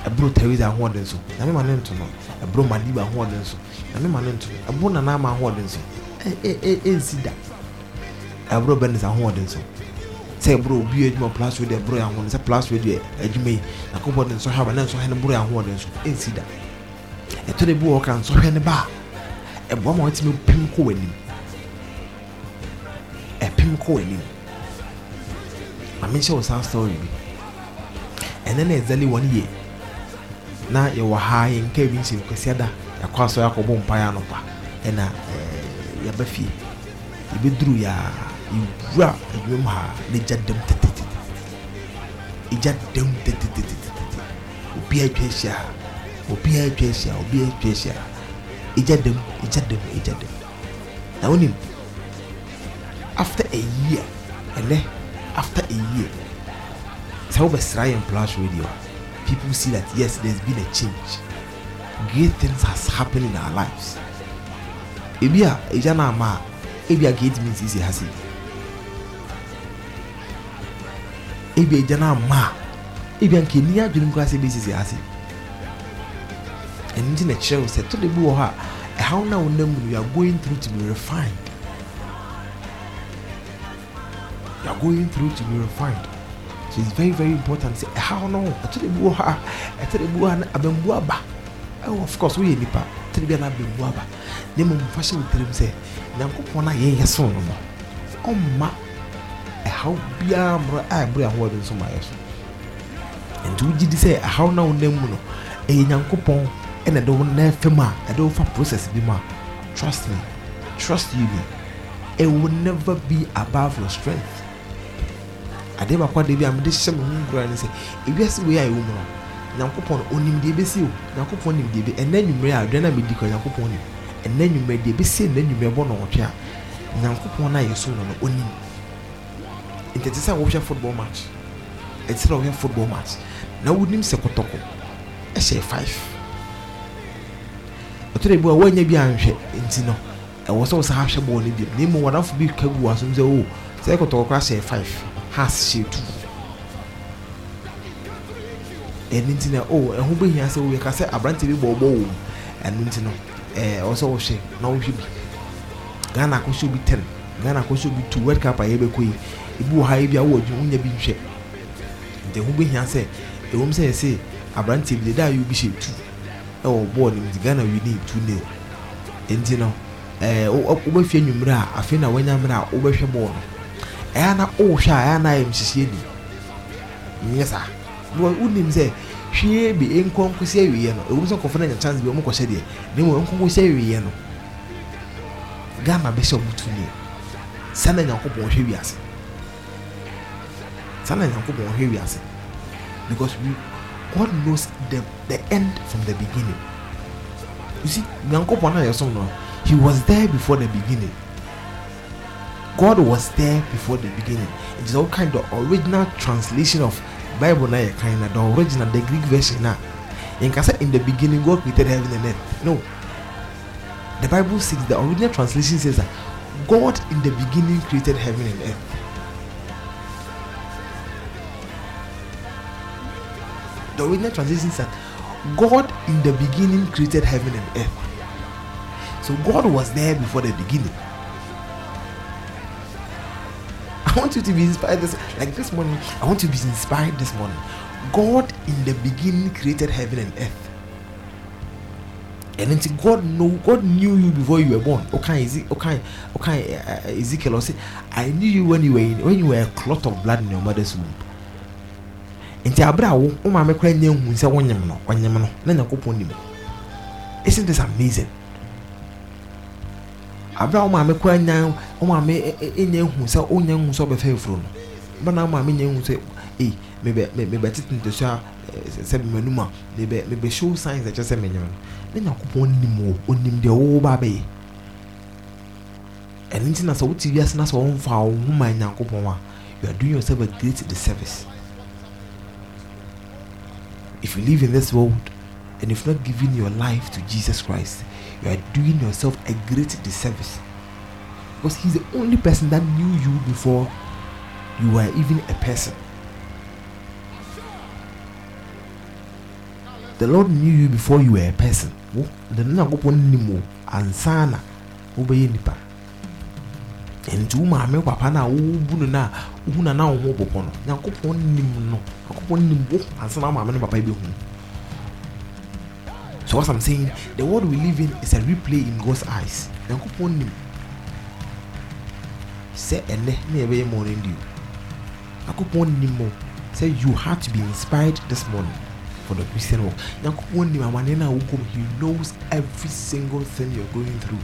D: Ɛberɛ tawida ahoɔden so. Nyame ma ne nto no. Ɛberɛ madiba ahoɔden so. Nyame ma ne nto no. Ɛberɛ nanaama ahoɔden so. Ɛ- ɛ- ɛ- ɛnsi da ɛberɛ bɛnes ahoɔden so. Sɛ ɛberɛ obi adwuma plus radio ɛberɛ yɛ ahoɔden sɛ plus radio yɛ adwuma yi nyankopɔn de nsɔhwɛ aba na nsɔhwɛ no berɛ yɛ ahoɔden so. Ɛnsi da ɛtɔ de bi wɔ ka nsɔhwɛ ne ba. A ɛboa ma watumi pem kɔ w'anim. Ɛpem kɔ w'anim ma menhyɛ wo saa story. Bi ɛnɛ na ɛdzɛle wɔn yie na yɛwɔ ha yɛnka bi nhyɛ kwasi da yɛakɔ asɔ yɛakɔbɔ mpaeɛ anɔpa ɛna ɛɛ, yɛba fie yɛbɛduru yɛ a yɛwura adwuma mu ha na gya dam tetetete ɛgya dam tetetetete obi atwa ahyia obi atwa ahyia obi atwa ahyia ɛgya dam ɛgya dam ɛgya dam na wonim after a year ɛnɛ after a year sɛ wobɛsra yɛn plus radio people see that yes there's been a change. Great things has happened in our lives. Ebi a ɛgya ama a gate means isi ha sei ebi a ɛgya no ama a ebi a nka ni adwene nkɔ ase bɛsisi ha na ɛkyerɛ wo sɛ to de bi wɔ hɔ a you are going through to be refined you are going through to be refined. So it's very very important. No ɛto de bi wɔ hɔ a ɛto de bi wɔ hɔ a na abɛmbu aba ɛwɔ oh, of course woyɛ nipa. Ɛto de bi a na abɛmbu aba na mmom fa hyɛ wo tirim sɛ nyankopɔn a yɛyɛ so no. No ɔmma eh, ɛhaw biara mmerɛ a ɛberɛ ahoɔden so ma yɛ so. Nti wogye di sɛ eh, ɛhaw no a wonam mu no ɛyɛ nyankopɔn ɛna ɛde wo nan fam a ɛde wo fa process bi mu a trust me trust you me it will never be above your strength adeɛ baako adeɛ bi a mede hyɛ me ho nkura ne sɛ ewiase wei a ɛwɔ mu no nyankopɔn onim deɛ ɛbɛsi o. Nyankopɔn nim deɛ ɛbɛ ɛnɛ nnwummerɛ a aduane a medi kɔ nyankopɔn nim ɛnɛ nnwummerɛ deɛ ɛbɛsi ɛnɛ nnwummerɛ bɔ nɔwɔtwe a nyankopɔn no a yɛso no no onim. Nti ɛte sɛ wohwɛ football match. Ɛte sɛ wohwɛ football match. Na wonim sɛ kɔtɔkɔ ɛhyɛ five. Ɔtɔrɔ bi a wɔnyɛ bi anhwɛ. Nti no ɛwɔ sɛ wɔsɛ ahwɛ bɔɔl no bi. Na emu wɔdafo bi ka gu asom sɛ o sɛ kɔtɔkɔ koraa hyɛ five has hyɛ two ɛno nti na o ɛho bɛhia sɛ o yɛka sɛ aberanteɛ bi bɔ ɔbɔ wɔ mu ɛno nti no ɛɛ ɛwɔ sɛ wɔhwɛ na wɔhwɛ bi ghana akɔhyɛ obi ten ghana akɔhyɛ obi two world cup a yɛbɛkɔ yi ebi wɔ ha yi bi a wɔwɔ adwuma wonya bi nhwɛ nti ɛho bɛhia sɛ ɛwɔm sɛ yɛsɛ aberanteɛ bi deda a yɛ obi hyɛ two. Ɛwɔ bɔɔl no mu nti ghana wini two nil. Nti no ɛɛ wo- wobɛfie nnwummerɛ a afei na wanya mmerɛ a wobɛhwɛ bɔɔl no ɛyɛ oh, na wohwɛ a ɛyɛ na ayɛ mhyehyeɛ ni nyɛ saa because wonim sɛ hwee bi nkɔ nkɔsi awieɛ no. Ɛwom sɛ nkɔfo no anya chance bi ɔmo kɔhyɛ deɛ na mmom nkɔ nkɔsi awieɛ no. Ghana bɛhyɛ ɔmo two nil saa na nyankopɔn hwɛ wiase. Saa na nyankopɔn hwɛ wiase. Because we God knows the the end from the beginning. You see nyankopɔn a yɛsom no he was there before the beginning God was there before the beginning. It is all kind of original translation of bible yɛ kan na the original the greek version na. Yɛnka sɛ in the beginning god created heaven and earth. No. The bible says the original translation says that god in the beginning created heaven and earth. The original translation says that god in the beginning created heaven and earth. So god was there before the beginning I want you to be inspired this like this morning. I want you to be inspired this morning. God in the beginning created heaven and earth. And until God know God knew you before you were born. Okay, Eze- okay, okay, uh, Ezekiel I knew you when you were in, when you were a clot of blood in your mother's womb. Nti abere a wo wo maame kora nya hu sɛ wonyem no wonyem no na nyankopɔn nim isn't this amazing abere a wo maame kora nya wo maame ɛ- ɛ- sɛ wonya hu sɛ wobɛfa afuro no. Bana wo maame nya hu sɛ ei mebɛ me- mebɛtete ntasu a ɛ, sɛ memanum a mebɛ mebɛ show signs ɛkyɛ sɛ menyem no. Na nyankopɔn nim o ɔnim deɛ wowo ba bɛyɛ. Ɛno nti na sɛ wote wiase na sɛ wɔmfa wo ho ma nyankopɔn a you are doing yourself a great disservice. If you live in this world and if not giving your life to Jesus Christ, you are doing yourself a great disservice. Because He's the only person that knew you before you were even a person. The Lord knew you before you were a person. The Nyankopɔn nim wo ansa na wobɛyɛ nipa. nti wo maame papa no a wobu no wohu na na wo ho bɔpɔ no nyankopɔn nim no nyankopɔn nim wo ansa na wo maame no papa bɛhu so what i'm saying the world we live in is a replay in god's eyes. Nyankopɔn nim sɛ ɛnɛ ne yɛbɛyɛ morning dew nyankopɔn nim o sɛ you had to be inspired this morning for the christian work nyankopɔn nim amanneɛ no a wokɔm he knows every single thing you're going through.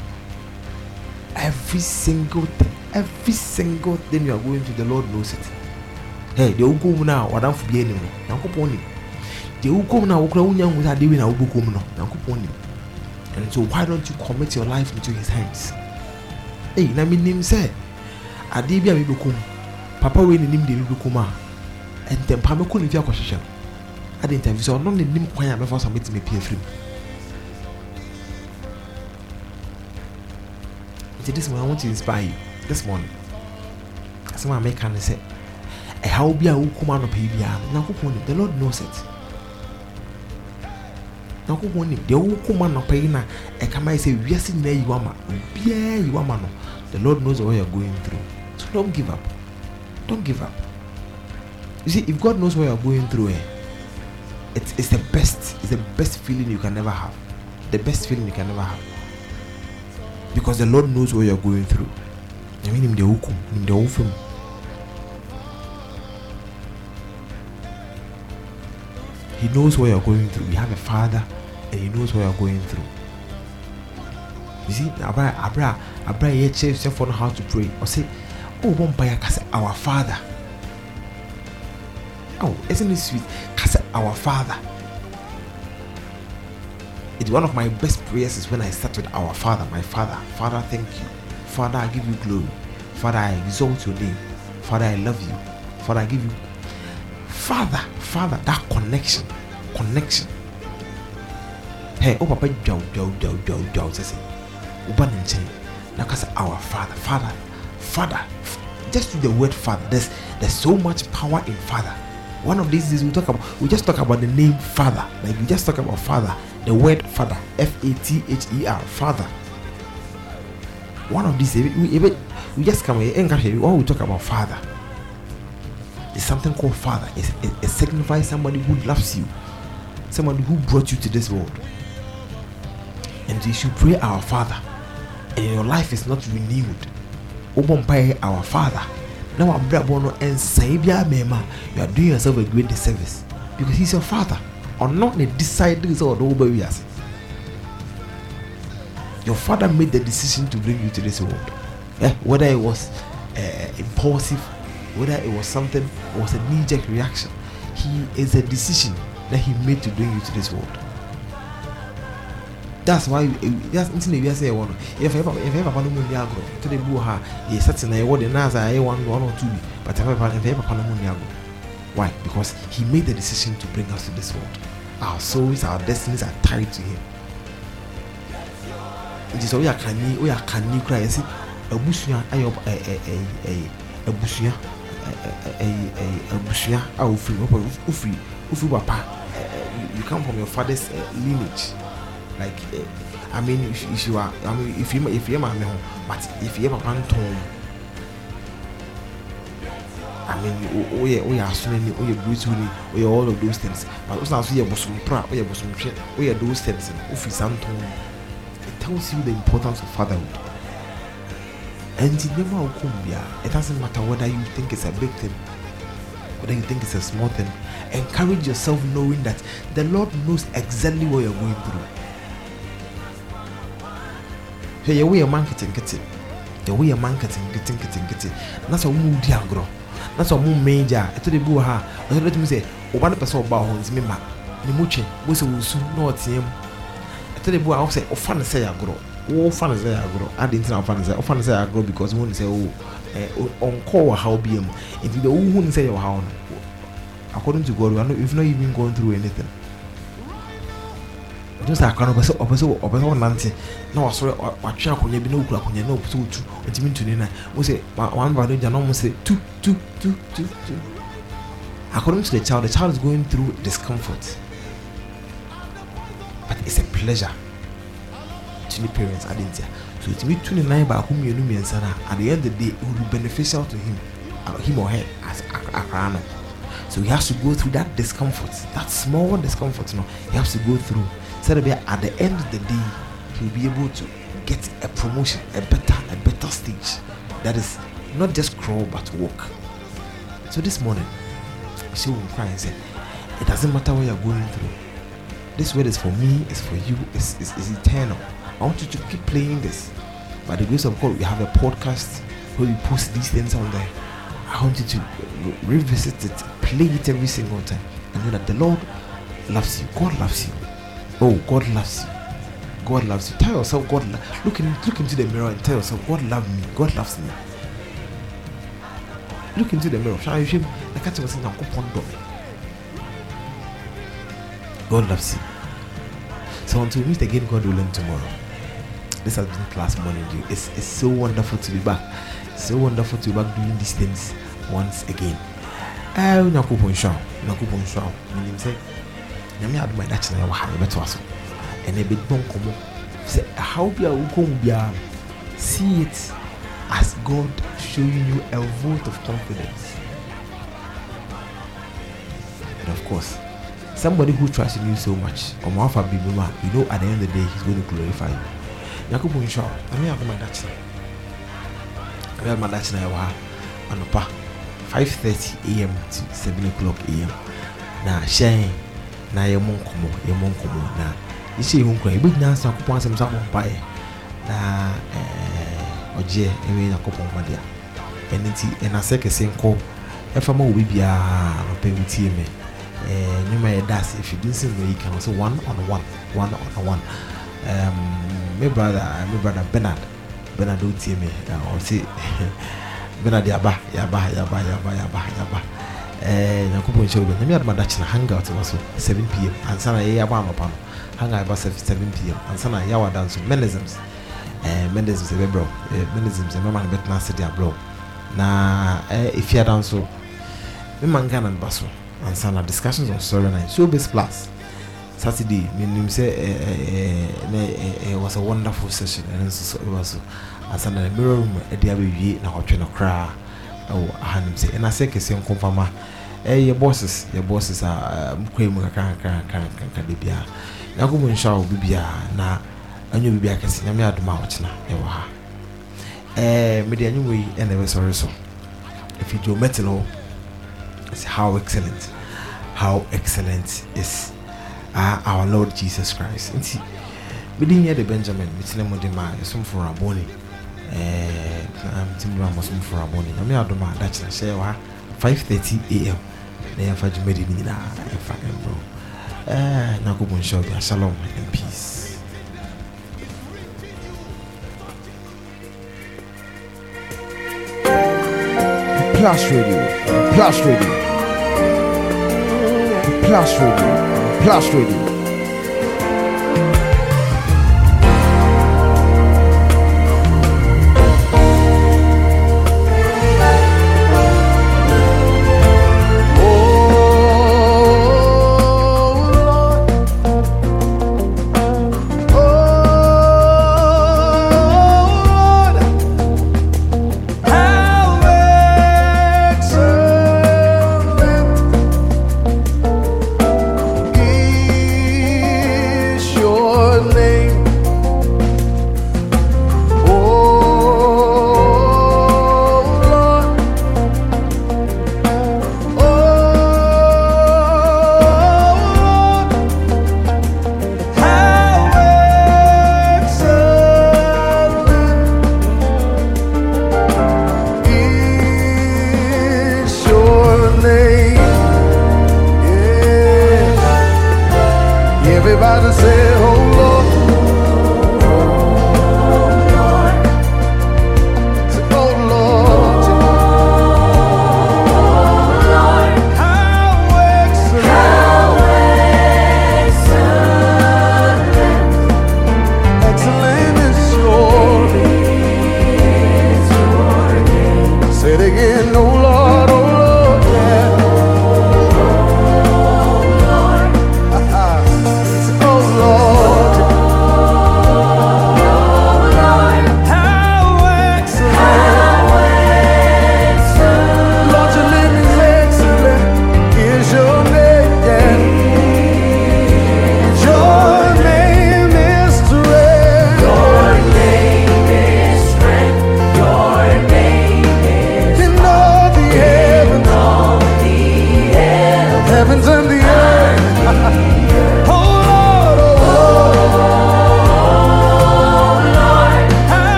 D: Every single thing every single thing you are going through the lord knows it. Hey deɛ wokɔ mu no a wadamfo bi anim no nyankopɔn nim deɛ wokɔ mu no a wokora adeɛ na wobɛkɔ no nyankopɔn nim and so why don't you commit your life into his hands? Hey na menim sɛ adeɛ bi a mebɛkɔ papa wei nenim deɛ mebɛkɔ mu a ɛntɛmpa mɛkɔ ne fi akɔhyehyɛ no ade ntam fi sɛ ɔno ne nim kwan a mɛfa so a mɛtumi apue afiri mu nti this morning i want to inspire you. This morning asɛm eh, a mɛka ne sɛ ɛhaw bi a wokum anɔpa yi biara nyankopɔn nim the lord knows it deɛ yi na ɛka ma yɛ sɛ wiase nyinaa yi wama obiara yi wama no. The lord knows what you're going through. So don't give up. Don't give up. You see if god knows what you're going through eh, it's, it's the best it's the best feeling you can ever have. The best feeling you can ever have. Because the lord knows what you're going through. Nyame nim deɛ wokum nim deɛ wofa mu he knows what you're going through. You have a father and he knows what you're going through you see abra abra abra kyerɛ sɛfoɔ no how to pray ɔwɔ mpaeɛ ka sɛ our father oh isn't it sweet ka sɛ our father it's one of my best prayers is when I start with our Father, my Father. Father, thank you. Father, I give you glory. Father, I exalt your name. Father, I love you. Father, I give you. Father, Father, that connection, connection. Hey, oh papa, jow, jow, jow, jow, jow, sese. Uba ne nkyɛn. Na sɛ our Father, Father, Father. Just the word Father, there's there's so much power in Father. One of these days we talk about we just talk about the name Father. Like we just talk about Father, the word Father, F A T H E R, Father. One of these we, we, we- just come here and when we talk about Father. There's something called Father. It's, it, it signifies somebody who loves you, somebody who brought you to this world. And you should pray our Father, and your life is not renewed. Wobɔ mpaeɛ our Father. na wabrabɔ no ɛnsɛe biara mɛma you are doing yourself a great disservice because he's your father ɔno na decide sɛ ɔde wo ba wiase your father made the decision to bring you to this world eh, whether it was uh, impulsive whether it was something it was a knee-jerk reaction he is a decision that he made to bring you to this world that's why eh, that's nti na ewiase yɛ no yɛfɛ papa yɛfɛ papa no mu ni agorɔ to de bi wɔ ha yɛ sɛte na yɛwɔ de naasa yɛ one one or two bi but yɛfɛ papa yɛfɛ papa no mu ni agorɔ Why? Because He made the decision to bring us to this world. Our souls, our destinies are tied to Him. nti sɛ woyɛ akani woyɛ akani kora yɛsi abusua ayɛ ɔb- eh, ɛ- eh, ɛ- eh, ɛ- ɛ- abusua ɛ- ɛ- ɛ- ɛ- abusua a ofiri ofiri ofiri papa you come from your father's uh, lineage like uh, i mean if, if you are i mean if you if you maame ho but if you ever papa ntɔn I mean, oh yeah, oh yeah, astronomy, oh yeah, brutally, oh yeah, all of those things. But also, also yeah, bosom pra, oh yeah, bosom shit, oh yeah, those things. Oh, for something, it tells you the importance of fatherhood. And it doesn't matter whether you think it's a big thing, whether you think it's a small thing. Encourage yourself knowing that the Lord knows exactly what you're going through. Hey, your way a man kitchen kitchen. Your way a man kitchen kitchen kitchen kitchen. That's a woman diagro. That's a woman major. I told the boy, I told him, say, one person about his member. The muche was a soon not him. I told the boy, I'll say, oh, fun say agro. Oh, fun say agro. I didn't know fun say, oh, fun say agro because one say, oh, eh, on call how be him. If you don't say your how, according to God, we are not, even gone through anything. Sɛ ɔnante na wasɔre watwe akonnwa bi na okura akonnwa na otu ɔtumi mo sɛ gya na ɔmo sɛ tu tu tu tu tu according to the child the child is going through discomfort. But it's a pleasure. To the parents adentia so ɔtumi tu ne nan baako mmienu mmiɛnsa na at the end of the day it will be beneficial to him uh, him or her as akora no so he has to go through that discomfort that small discomfort no he has to go through so that at the end of the day he'll be able to get a promotion a better a better stage. That is not just crawl but walk. So this morning she will cry and say it doesn't matter what you're going through. This word is for me it's for you it's, it's, it's eternal. I want you to keep playing this. By the grace of god we have a podcast where we post these things on there. I want you to re- revisit it play it every single time and know that the lord loves you. God loves you oh god loves you. God loves you. Tell yourself god lo- look in, look into the mirror and tell yourself god loves me. God loves me. Look into the mirror. Hwɛ ahwehwɛ mu na ka kyerɛ wo sɛ nyankopɔn dɔ me god loves you. So until we meet again god will willing tomorrow. This has been class morning dew. It's, it's so wonderful to be back. So wonderful to be back doing these things once again. I not eh wo onyankopɔn nhyira wo menim sɛ nyame adom a ɛda kyena yɛwɔ ha yɛbɛtoa so ɛnɛ bɛdibɔ nkɔmmɔ. Sɛ ɛhaw bi a wokɔ mu biara see it as god showing you a vote of confidence. And of course somebody who trusts in you so much ɔmo afa bibi mu a you know at the end of the day he's going to glorify you. Nyankopɔn nhyira wo nyame adom a ɛda kyena nyame adom a ɛda kyena yɛwɔ ha anɔpa 5:30 am to 7 o'clock am na hyɛn na yɛ mo nkɔmmɔ yɛ mo nkɔmmɔ na yɛhyɛ yɛ ho nkɔmmɔ yɛbɛgyina ase nyankopɔn asɛm so abɔ mpaeɛ na ɛɛ, ɔgyeɛ ɛwɛ nyankopɔn mmɔde a ɛno nti ɛnasɛ kɛse nkɔ ɛfa ma obi biara anɔpa yi wotie me. Ɛɛ, nnwuma a yɛda ase ɛfiri nsi no yi ka ho sɛ one on one one on one. Um, me brother me brother bernard bernard wotie me na ɔse bernard yaba yaba yaba yaba yaba yaba ɛɛ nyankopɔn nhyɛ wo bɛ nyame adoma da kyena hangout wɔ so 7 pm ansa na yɛyɛ abɔ anɔpa no hangout ba 7 pm ansa na yɛawada nso menisms menisms ɛbɛbrɛ menisms ɛmɛma no bɛtena ase de abrɛ na ɛɛ efiada nso mema nka na mba so ansa na discussions on storyline showbiz plus saturday menim sɛ was a wonderful session. Ɛno nso so ɛwɔ so ansa na mirror room ɛde abɛwie na ɔtwe no koraa ɛwɔ ahanom sɛ ɛna sɛ kɛseɛ Eh, ɛyɛ yɛ bosses yɛ bosses a mkɔɛ um, mu kakrakrakrakrakra de biara nyankopɔn nhyɛ wo bibiaa na anyɛ biribiaa kɛse nyame adom a wɔkyena ɛwɔ ha. Ɛɛ mede anwumɔ yi ɛna ɛbɛsɔre so. Ɛfiri Joe Mettle hɔ It's how excellent how excellent is uh, our lord jesus christ. Nti mede nyɛ de benjamin metena mu de ma yɛsomfo rabɔne eh, mtimi de ma mɔsomfo rabɔne nyame adom a dakyena hyɛ wɔ ha 530 am na yɛmfa dwumadi no nyinaa ɛmfa ɛmbrɛ nyankopɔn nhyɛ wo bia shalom and peace Plus Radio, Plus Radio.
H: Plus Radio. Plus Radio.